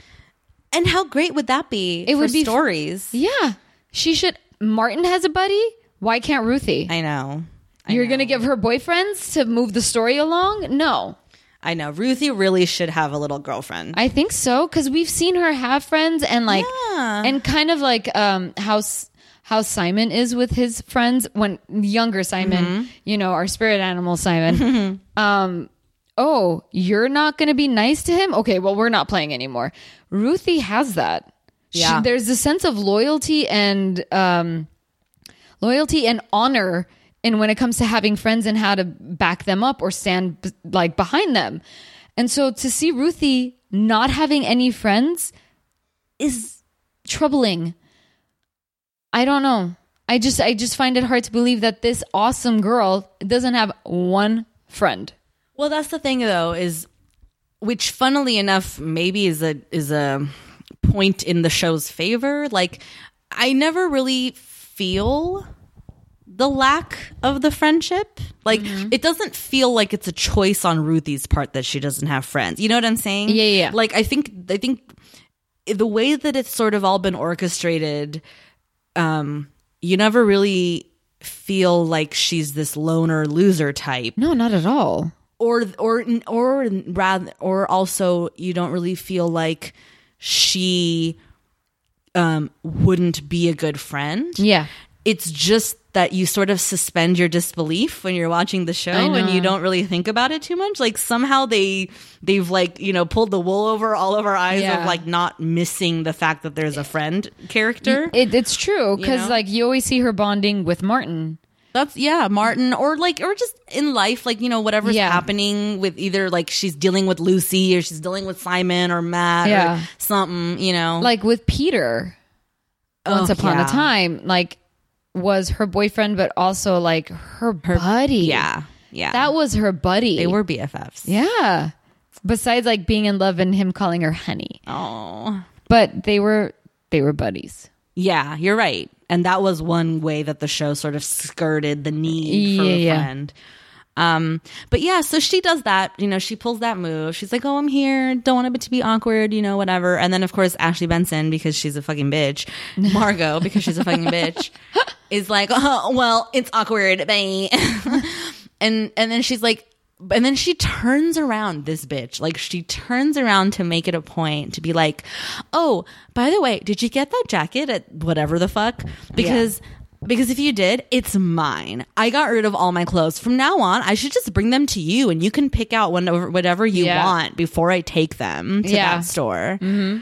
And how great would that be? It for would be- stories. Yeah. She should. Martin has a buddy. Why can't Ruthie? I know. I You're know. to give her boyfriends to move the story along? No. I know. Ruthie really should have a little girlfriend. I think so cuz we've seen her have friends and like Yeah. and kind of like um how how Simon is with his friends when younger Simon, Mm-hmm. you know, our spirit animal Simon. um oh, you're not going to be nice to him? Okay, well we're not playing anymore. Ruthie has that. She- Yeah. there's a sense of loyalty and um loyalty and honor in when it comes to having friends and how to back them up or stand b- like behind them. And so to see Ruthie not having any friends is troubling. I don't know. I just I just find it hard to believe that this awesome girl doesn't have one friend. Well, that's the thing though, is which funnily enough maybe is a is a point in the show's favor. Like I never really feel the lack of the friendship. Like it doesn't feel like it's a choice on Ruthie's part that she doesn't have friends. You know what I'm saying? Yeah, yeah, yeah. Like I think I think the way that it's sort of all been orchestrated, um, you never really feel like she's this loner loser type No, not at all. Or or or rather or also you don't really feel like she um wouldn't be a good friend Yeah. it's just that you sort of suspend your disbelief when you're watching the show and you don't really think about it too much like somehow they they've like you know pulled the wool over all of our eyes Yeah. of like not missing the fact that there's a friend character It, it's true because know? like you always see her bonding with Martin. That's yeah, Martin, or like, or just in life, like you know, whatever's Yeah. happening with either like she's dealing with Lucy or she's dealing with Simon or Matt Yeah. or something, you know. Like with Peter, once Oh, upon yeah. a time, like was her boyfriend, but also like her, buddy. yeah, yeah, that was her buddy. they were BFFs. yeah. Besides like being in love and him calling her honey, Oh, but they were they were buddies. yeah, you're right. And that was one way that the show sort of skirted the need for Yeah, a yeah. friend. Um, but yeah, so she does that, you know, she pulls that move. She's like, Oh, I'm here. Don't want it to be awkward, you know, whatever. And then of course, Ashley Benson, because she's a fucking bitch, Margot, because she's a fucking bitch, is like, Oh, well, it's awkward. Bye. and, and then she's like, and then she turns around this bitch. Like she turns around to make it a point to be like, "Oh, by the way, did you get that jacket at whatever the fuck?" Because because if you did, it's mine. I got rid of all my clothes. From now on, I should just bring them to you and you can pick out whatever whatever you Yeah. want before I take them to Yeah. that store. Mm-hmm.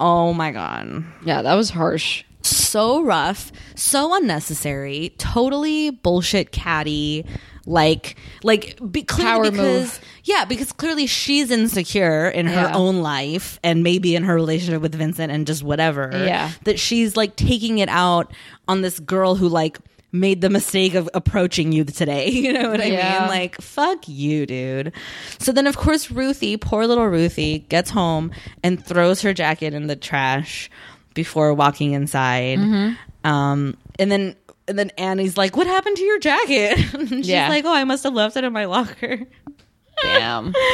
Oh my god Yeah, that was harsh. so rough, so unnecessary, totally bullshit catty. Like, like, be, clearly Power because move. yeah, because clearly she's insecure in her Yeah. own life and maybe in her relationship with Vincent and just whatever. Yeah. that she's like taking it out on this girl who like made the mistake of approaching you today. You know what I Yeah. mean? Like, fuck you, dude. So then, of course, Ruthie, poor little Ruthie, gets home and throws her jacket in the trash before walking inside. Mm-hmm. Um, and then. And then Annie's like, "What happened to your jacket?" She's Yeah. like, "Oh, I must have left it in my locker." Damn.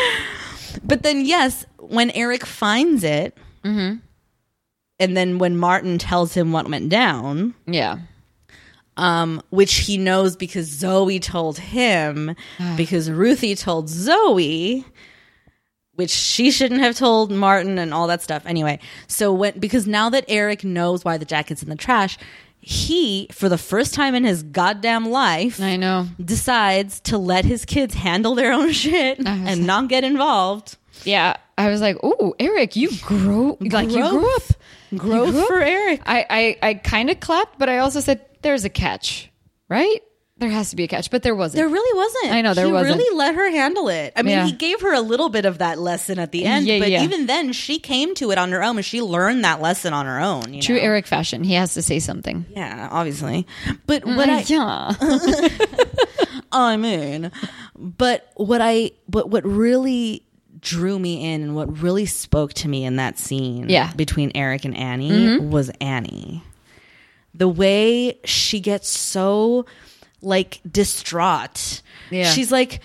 But then, yes, when Eric finds it, Mm-hmm. and then when Martin tells him what went down, yeah. um, which he knows because Zoe told him, because Ruthie told Zoe, which she shouldn't have told Martin and all that stuff. Anyway, so when because now that Eric knows why the jacket's in the trash, he, for the first time in his goddamn life, I know. decides to let his kids handle their own shit and not get involved. Yeah. I was like, oh, Eric, you grow like you grew up. Growth grew up? for Eric. I I, I kind of clapped, but I also said, "There's a catch, right? There has to be a catch," but there wasn't. There really wasn't. I know, there he wasn't. really let her handle it. I mean, Yeah. he gave her a little bit of that lesson at the end, Yeah, but yeah. even then, she came to it on her own, and she learned that lesson on her own. You True know? Eric fashion. He has to say something. Yeah, obviously. But what I, yeah. I mean, but what I, but what really drew me in and what really spoke to me in that scene, Yeah. Mm-hmm. between Eric and Annie was Annie. The way she gets so like distraught. Yeah. She's like,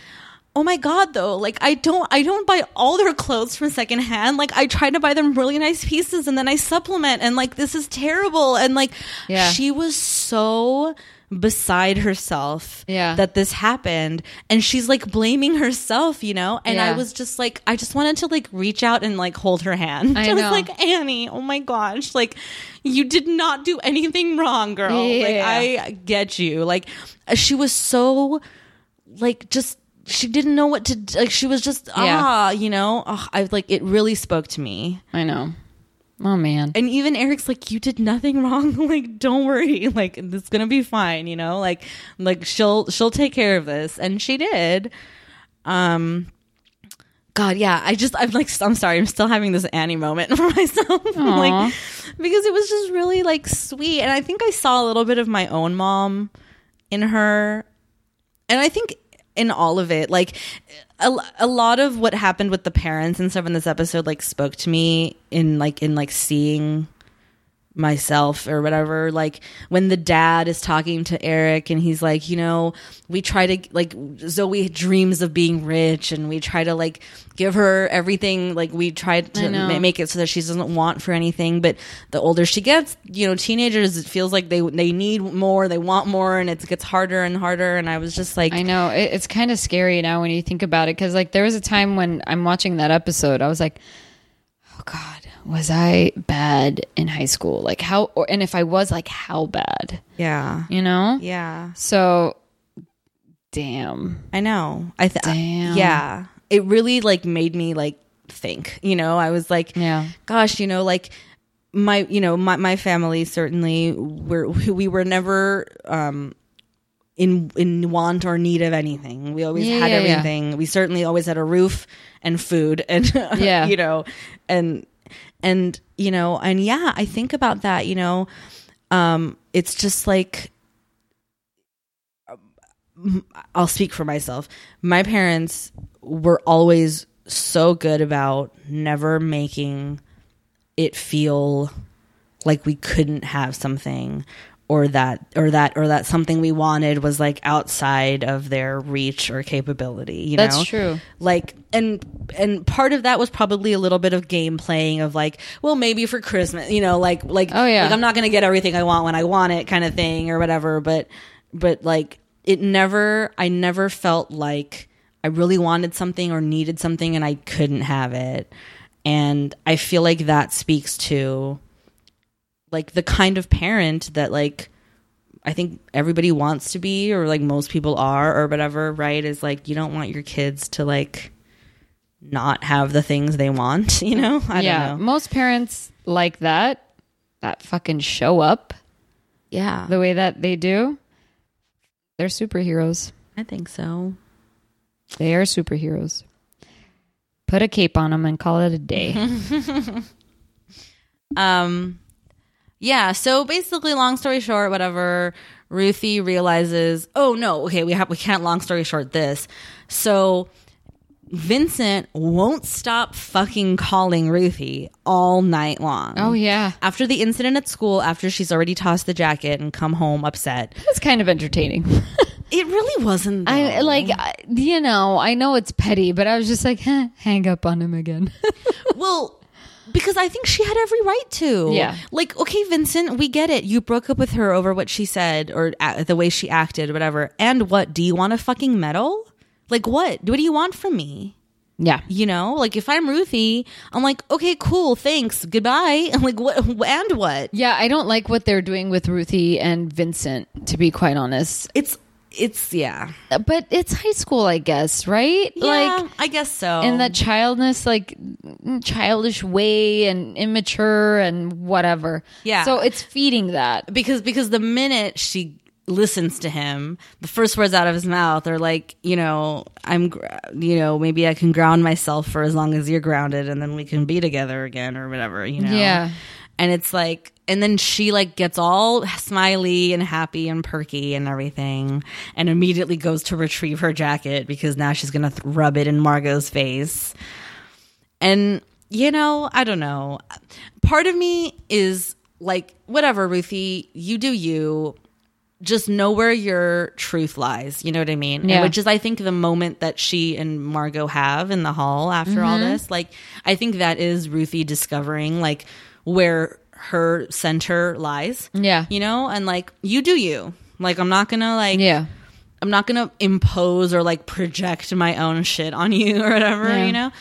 oh my god though like i don't i don't buy all their clothes from secondhand like i try to buy them really nice pieces and then i supplement and like this is terrible and like Yeah. she was so beside herself Yeah. that this happened. And she's like blaming herself you know? And i was just like i just wanted to like reach out and like hold her hand. I was know. like annie oh my gosh like you did not do anything wrong girl. Like i get you. Like she was so like just she didn't know what to like she was just Yeah. ah you know? I like it really spoke to me. I know. Oh man. and even eric's like you did nothing wrong like don't worry like it's gonna be fine you know like like she'll she'll take care of this and she did um God, yeah. I just, I'm like, I'm sorry. I'm still having this Annie moment for myself. like, because it was just really like sweet. And I think I saw a little bit of my own mom in her. And I think in all of it, like, a, a lot of what happened with the parents and stuff in this episode, like, spoke to me in, like, in, like, seeing myself or whatever like when the dad is talking to Eric and he's like you know we try to like Zoe dreams of being rich and we try to like give her everything like we try to ma- make it so that she doesn't want for anything but the older she gets you know teenagers it feels like they they need more they want more and it gets harder and harder and I was just like I know. It, it's kind of scary now when you think about it because like there was a time when I'm watching that episode, I was like, oh god, was I bad in high school? Like how, or, and if I was, like how bad? yeah You know? yeah So, damn. I know. I th- Damn. yeah. It really like made me like think. You know, I was like, Yeah. gosh, you know, like my, you know, my my family certainly were we were never um in in want or need of anything. We always Yeah, had yeah, yeah. everything. We certainly always had a roof and food and Yeah. you know, and and you know, and yeah, I think about that, you know, um it's just like I'll speak for myself. My parents were always so good about never making it feel like we couldn't have something or that or that or that something we wanted was like outside of their reach or capability you That's know true. like and and part of that was probably a little bit of game playing of like well maybe for christmas you know like like Oh, yeah. like i'm not gonna get everything i want when i want it kind of thing or whatever but but like it never i never felt like i really wanted something or needed something and i couldn't have it and i feel like that speaks to like the kind of parent that like I think everybody wants to be or like most people are or whatever, right? Is like you don't want your kids to like not have the things they want, you know? I yeah. don't know. Most parents like that, that fucking show up Yeah. the way that they do. They're superheroes. I think so. They are superheroes. Put a cape on them and call it a day. Um yeah, so basically long story short, whatever, Ruthie realizes, "Oh no, okay, we have we can't long story short this." So Vincent won't stop fucking calling Ruthie all night long. oh yeah, After the incident at school, after she's already tossed the jacket and come home upset, It's kind of entertaining. it really wasn't. I like, you know, I know it's petty, but I was just like, huh, hang up on him again. well, because I think she had every right to. Yeah. Like, okay, Vincent, we get it. You broke up with her over what she said or a- the way she acted, whatever. And what? Do you want a fucking medal? Like, what? What do you want from me? yeah, You know, like if I'm Ruthie, I'm like, okay, cool, thanks, goodbye. I'm like, what? And what? yeah. I don't like what they're doing with Ruthie and Vincent, to be quite honest. It's, it's, yeah, But it's high school, I guess, right? yeah, Like I guess so. in that childness, like childish way and immature and whatever. Yeah. So it's feeding that. because because the minute she listens to him the first words out of his mouth are like you know i'm you know maybe i can ground myself for as long as you're grounded and then we can be together again or whatever you know Yeah. And it's like and then she like gets all smiley and happy and perky and everything and immediately goes to retrieve her jacket because now she's gonna th- rub it in margot's face and you know, I don't know. Part of me is like, whatever, Ruthie, you do you. Just know where your truth lies. You know what I mean? Yeah. which is, I think, the moment that she and Margot have in the hall after all Mm-hmm. this. Like, I think that is Ruthie discovering like where her center lies. Yeah. You know, and like, you do you. Like, I'm not gonna like Yeah. I'm not gonna impose or like project my own shit on you or whatever, Yeah. you know.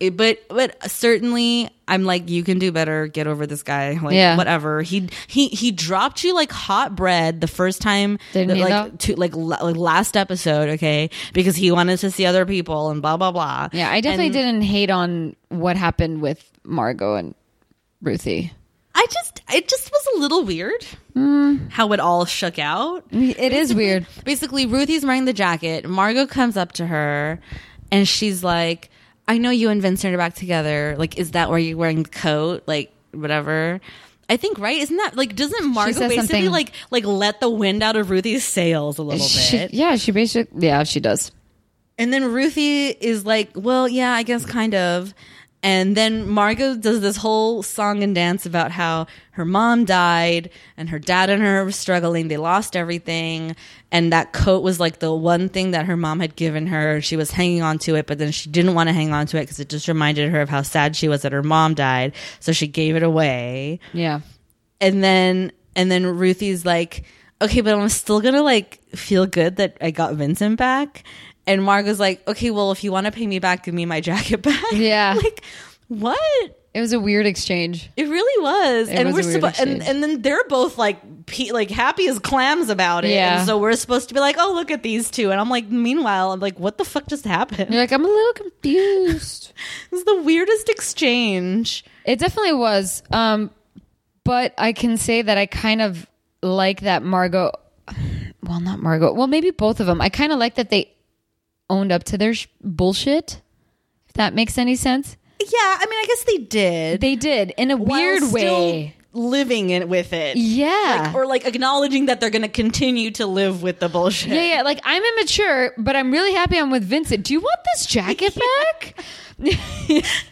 It- but but certainly, I'm like, you can do better. Get over this guy. Like Yeah. whatever. He he he dropped you like hot bread the first time. Didn't that, he, like though? to like, like last episode, okay, because he wanted to see other people and blah blah blah. Yeah. I definitely And didn't hate on what happened with Margot and Ruthie. I just it just was a little weird Mm. how it all shook out. It is weird. basically Ruthie's wearing the jacket. Margot comes up to her and she's like, I know you and Vincent are back together. Like, is that where you're wearing the coat? Like, whatever. I think right. Isn't that like? Doesn't Margot basically something- like like let the wind out of Ruthie's sails a little She- bit? yeah, she basically yeah, she does. And then Ruthie is like, well, yeah, I guess kind of. And then Margot does this whole song and dance about how her mom died and her dad and her were struggling. They lost everything. And that coat was like the one thing that her mom had given her. She was hanging on to it, but then she didn't want to hang on to it because it just reminded her of how sad she was that her mom died. So she gave it away Yeah. and then and then Ruthie's like, okay, but I'm still gonna like feel good that I got Vincent back. And Margot's like, okay, well, if you want to pay me back, give me my jacket back. Yeah. like what? It was a weird exchange. It really was, It and was we're supposed, and, and then they're both like, pe- like happy as clams about it. Yeah. And so we're supposed to be like, oh, look at these two, and I'm like, meanwhile, I'm like, what the fuck just happened? You're like, I'm a little confused. It's the weirdest exchange. It definitely was. Um, but I can say that I kind of like that Margot. Well, not Margot. Well, maybe both of them. I kind of like that they owned up to their sh- bullshit. If that makes any sense. Yeah, I mean, I guess they did. They did in a while weird still way. living it with it. Yeah. Like, or like acknowledging that they're going to continue to live with the bullshit. Yeah, yeah. Like I'm immature, but I'm really happy I'm with Vincent. Do you want this jacket back?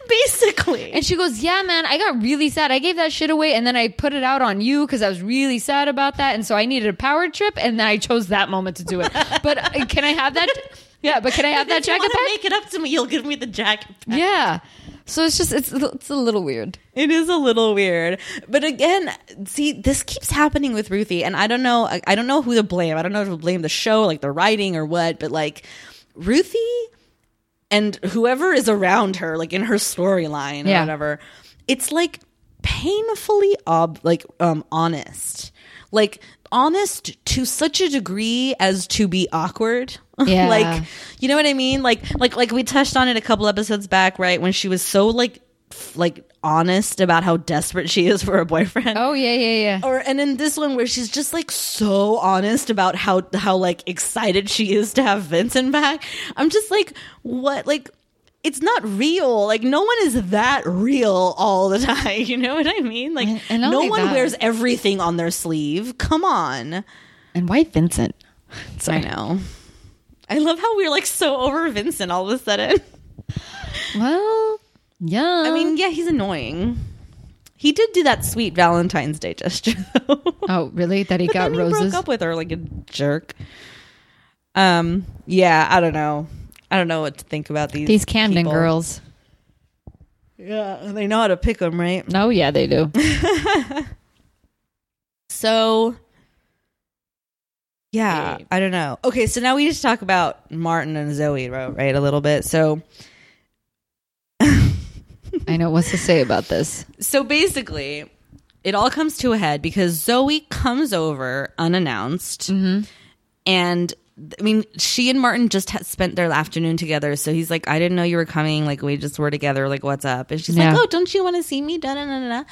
Basically. And she goes, "Yeah, man, I got really sad. I gave that shit away, and then I put it out on you because I was really sad about that, and so I needed a power trip, and then I chose that moment to do it. But uh, can I have that? Yeah, but can I have that jacket back? make it up to me, you'll give me the jacket back. Yeah. So it's just it's it's a little weird. It is a little weird. But again, see, this keeps happening with Ruthie, and I don't know I, I don't know who to blame. I don't know if to blame the show, like the writing or what, but like Ruthie and whoever is around her, like in her storyline or Yeah. whatever, it's like painfully ob like um honest. Like honest to such a degree as to be awkward. Yeah. like you know what I mean? Like like like we touched on it a couple episodes back, right? When she was so like f- like honest about how desperate she is for a boyfriend. Oh yeah, yeah, yeah. Or and in this one where she's just like so honest about how how like excited she is to have Vincent back. I'm just like what like it's not real. Like no one is that real all the time. You know what I mean? Like no one that- wears everything on their sleeve. Come on. And why Vincent? I know. I love how we're like so over Vincent all of a sudden. Well, yeah. I mean, yeah, he's annoying. He did do that sweet Valentine's Day gesture though. oh really? That he But got then he roses. broke up with her like a jerk. Um, yeah, I don't know. I don't know what to think about these These Camden people. girls. Yeah, they know how to pick them, right? Oh yeah, they do. So, yeah, Hey. I don't know. Okay, so now we need to talk about Martin and Zoe, right? A little bit. So, I know what's to say about this. so basically, it all comes to a head because Zoe comes over unannounced, mm-hmm. and I mean, she and Martin just spent their afternoon together. So he's like, "I didn't know you were coming. Like, we just were together. Like, what's up?" And she's Yeah. like, "Oh, don't you want to see me?" Da da da da.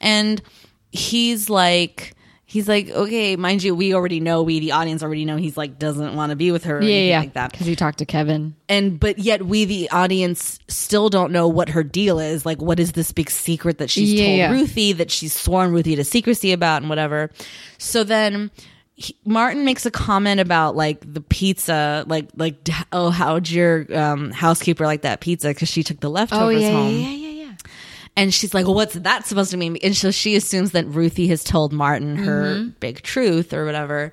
And he's like. He's like, okay, mind you, we already know, we the audience already know. He's like, doesn't want to be with her, or Yeah, anything yeah. like that Because he talked to Kevin. and but yet we the audience still don't know what her deal is like what is this big secret that she's Yeah, told yeah. ruthie that she's sworn ruthie to secrecy about and whatever so then he, martin makes a comment about like the pizza like like oh how'd your um, housekeeper like that pizza because she took the leftovers home Oh, yeah, yeah. Yeah. And she's like, well, what's that supposed to mean? And so she assumes that Ruthie has told Martin her Mm-hmm. big truth or whatever.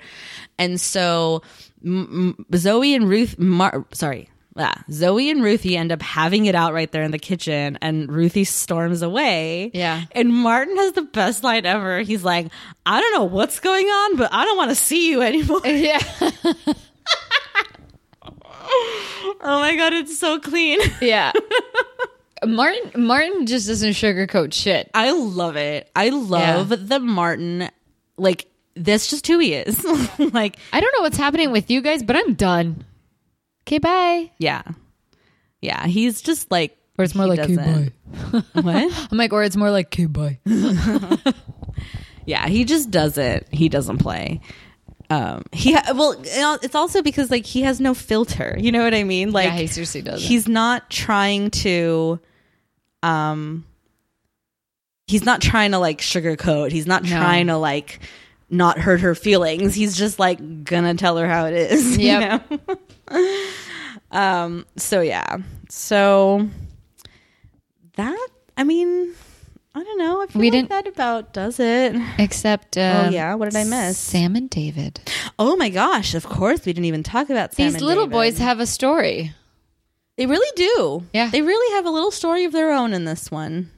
And so m- m- Zoe and Ruth, Mar- sorry, yeah, Zoe and Ruthie end up having it out right there in the kitchen, and Ruthie storms away. Yeah. And Martin has the best line ever. He's like, I don't know what's going on, but I don't want to see you anymore. Yeah. oh my God, it's so clean. Yeah. Martin Martin just doesn't sugarcoat shit. I love it. I love the Martin, like, that's just who he is. like, I don't know what's happening with you guys, but I'm done. Okay, bye. Yeah. Yeah. He's just like Or it's more like okay, doesn't- bye. What? I'm like, or it's more like okay, bye. yeah, he just doesn't he doesn't play. um he ha- well it's also because like he has no filter you know what i mean like yeah, he seriously does. he's not trying to um he's not trying to like sugarcoat he's not No. trying to like not hurt her feelings he's just like gonna tell her how it is you know? um so yeah so that i mean i don't know i feel We like didn't- that about does it Except, uh, Oh, yeah? What did I miss? Sam and David. oh my gosh of course we didn't even talk about Sam These little David. boys have a story. they really do Yeah. they really have a little story of their own in this one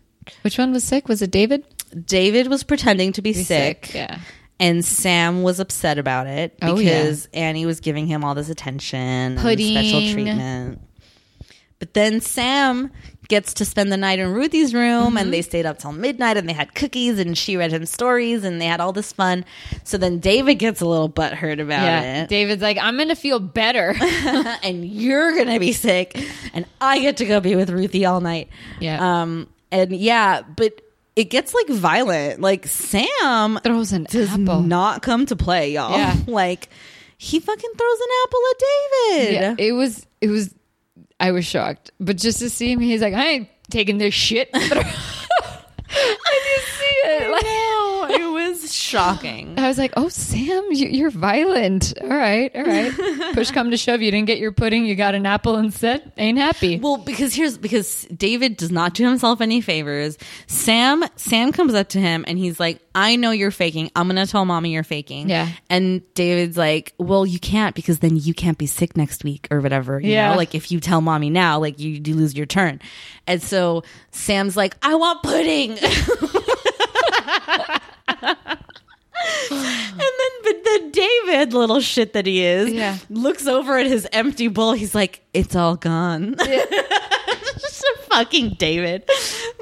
Which one was sick? Was it David? David was pretending to be, Be sick, Yeah. And Sam was upset about it Oh, because Annie was giving him all this attention and special treatment. But then Sam gets to spend the night in Ruthie's room Mm-hmm. and they stayed up till midnight and they had cookies and she read him stories and they had all this fun. So then David gets a little butthurt about Yeah. it. David's like, I'm going to feel better. and you're gonna be sick and I get to go be with Ruthie all night. Yeah. Um and yeah, but it gets like violent. Like Sam Throws an does apple. not come to play, y'all. Yeah. like he fucking throws an apple at David. Yeah, it was, it was, I was shocked. But just to see him, he's like, I ain't taking this shit. I it was shocking. I was like, "Oh, Sam, you, you're violent. All right, all right. Push come to shove, you didn't get your pudding. You got an apple instead. Ain't happy." Well, because here's because David does not do himself any favors. Sam Sam comes up to him and he's like, "I know you're faking. I'm gonna tell mommy you're faking." Yeah. And David's like, "Well, you can't because then you can't be sick next week or whatever. You Yeah. know, like if you tell mommy now, like you, you lose your turn." And so Sam's like, "I want pudding." And then, but then David, little shit that he is, Yeah. looks over at his empty bowl. He's like, "It's all gone." Just a fucking David.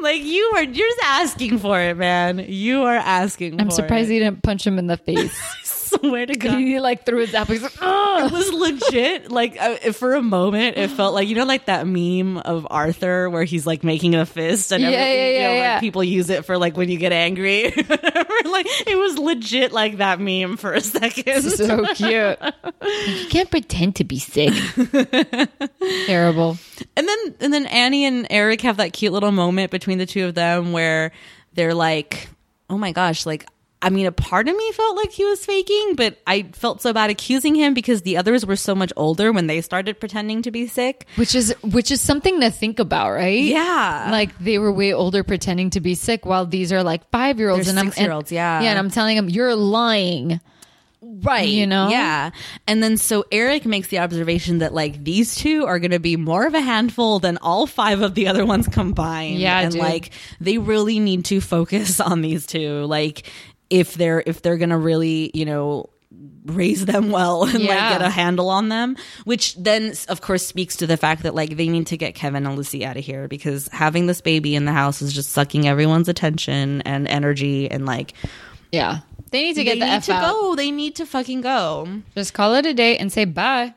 Like you are, you're just asking for it, man. You are asking. I'm surprised it. he didn't punch him in the face. Swear to God. he like threw his apple. He's like, "Ugh." It was legit. Like uh, for a moment, it felt like you know, like that meme of Arthur where he's like making a fist, and Yeah, everything, yeah, you know, yeah, like, yeah. people use it for like when you get angry. like it was legit like that meme for a second. so cute. you can't pretend to be sick. Terrible. And then and then Annie and Eric have that cute little moment between the two of them where they're like, "Oh my gosh!" Like, I mean, a part of me felt like he was faking, but I felt so bad accusing him because the others were so much older when they started pretending to be sick. Which is which is something to think about, right? Yeah. Like they were way older pretending to be sick while these are like 5-year-olds and I'm and- six-year-olds, yeah. Yeah, and I'm telling them you're lying. Right. You know? Yeah. And then so Eric makes the observation that like these two are going to be more of a handful than all five of the other ones combined. Yeah, And dude. like they really need to focus on these two. Like if they're, if they're going to really, you know, raise them well and Yeah. like get a handle on them which then of course speaks to the fact that like they need to get kevin and lucy out of here because having this baby in the house is just sucking everyone's attention and energy and like Yeah. They need to get they the need F to out. go they need to fucking go Just call it a day and say bye.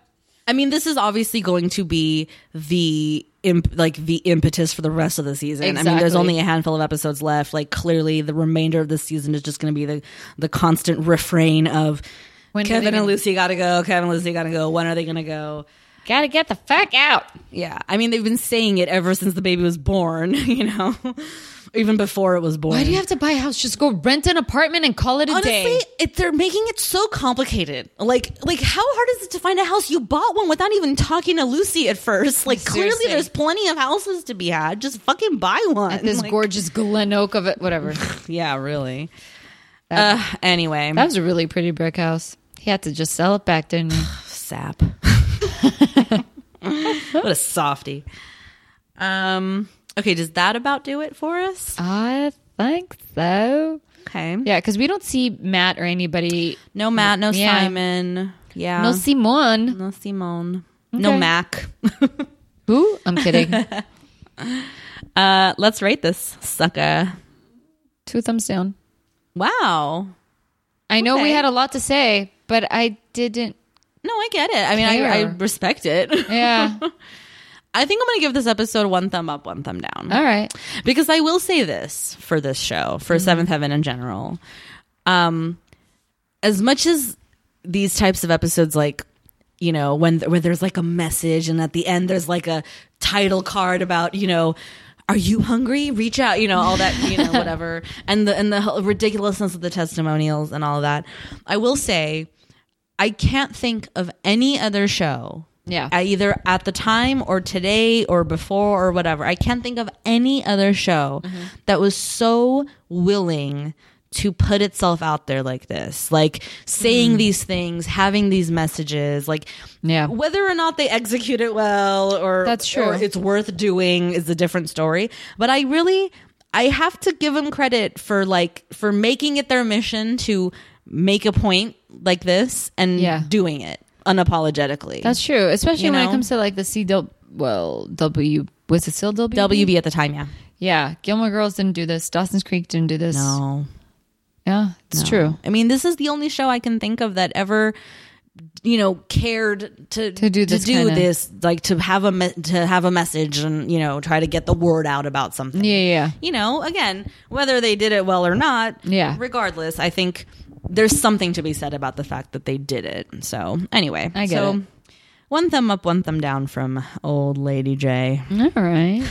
I mean, this is obviously going to be the imp- like the impetus for the rest of the season. I mean, there's only a handful of episodes left. Like, clearly, the remainder of the season is just going to be the the constant refrain of When Kevin and gonna- Lucy got to go. Kevin and Lucy got to go. When are they going to go? Gotta get the fuck out. Yeah, I mean, they've been saying it ever since the baby was born. You know, even before it was born. Why do you have to buy a house? Just go rent an apartment and call it a Honestly, day. it, they're making it so complicated. Like, like how hard is it to find a house? You bought one without even talking to Lucy at first. Like, clearly, there's plenty of houses to be had. Just fucking buy one. At this Like, gorgeous Glenoak of it, whatever. yeah, really. Uh, anyway, that was a really pretty brick house. He had to just sell it back, didn't he? sap. what a softy. Um. Okay, does that about do it for us? I think so. Okay. Yeah, because we don't see Matt or anybody. No Matt. No Yeah. Simon. Yeah. No Simon. No Simone. No Mac. Who? I'm kidding. Uh, let's rate this sucker. Two thumbs down. Wow. I know we had a lot to say, but I didn't. No, I get it. I mean, I, I respect it. Yeah. I think I'm going to give this episode one thumb up, one thumb down. All right. Because I will say this for this show, for Seventh Heaven in general. Um, as much as these types of episodes like you know when where there's like a message and at the end there's like a title card about you know are you hungry reach out you know all that you know whatever and the and the ridiculousness of the testimonials and all of that i will say i can't think of any other show Yeah. either at the time or today or before or whatever i can't think of any other show mm-hmm. that was so willing to put itself out there like this like saying mm. these things having these messages like Yeah. whether or not they execute it well or That's true. or it's worth doing is a different story but i really i have to give them credit for like for making it their mission to make a point like this and Yeah. doing it unapologetically That's true, especially You when it comes to like the CW. Well, W was it still WB? wb at the time yeah Yeah, Gilmore Girls didn't do this. Dawson's Creek didn't do this. no Yeah, it's true. I mean, this is the only show I can think of that ever, you know, cared to To do this to do this, like to have a me- to have a message and you know try to get the word out about something. Yeah, yeah. You know, again, whether they did it well or not, Yeah. Regardless, I think there's something to be said about the fact that they did it. So anyway, I get so it. one thumb up, one thumb down from old Lady J. All right.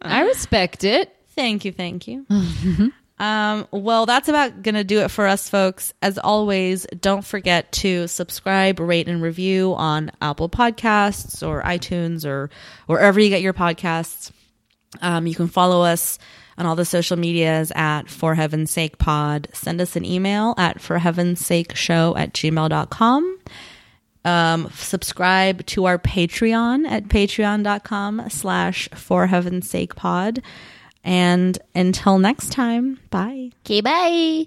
I respect it. Thank you, thank you. um, well, that's about going to do it for us, folks. As always, don't forget to subscribe, rate, and review on Apple Podcasts or iTunes or wherever you get your podcasts. Um, you can follow us on all the social medias at For Heaven's Sake Pod. Send us an email at For Heaven's Sake Show at gmail.com. Um, subscribe to our Patreon at patreon.com slash For Heaven's Sake Pod. And until next time, bye. Okay, bye.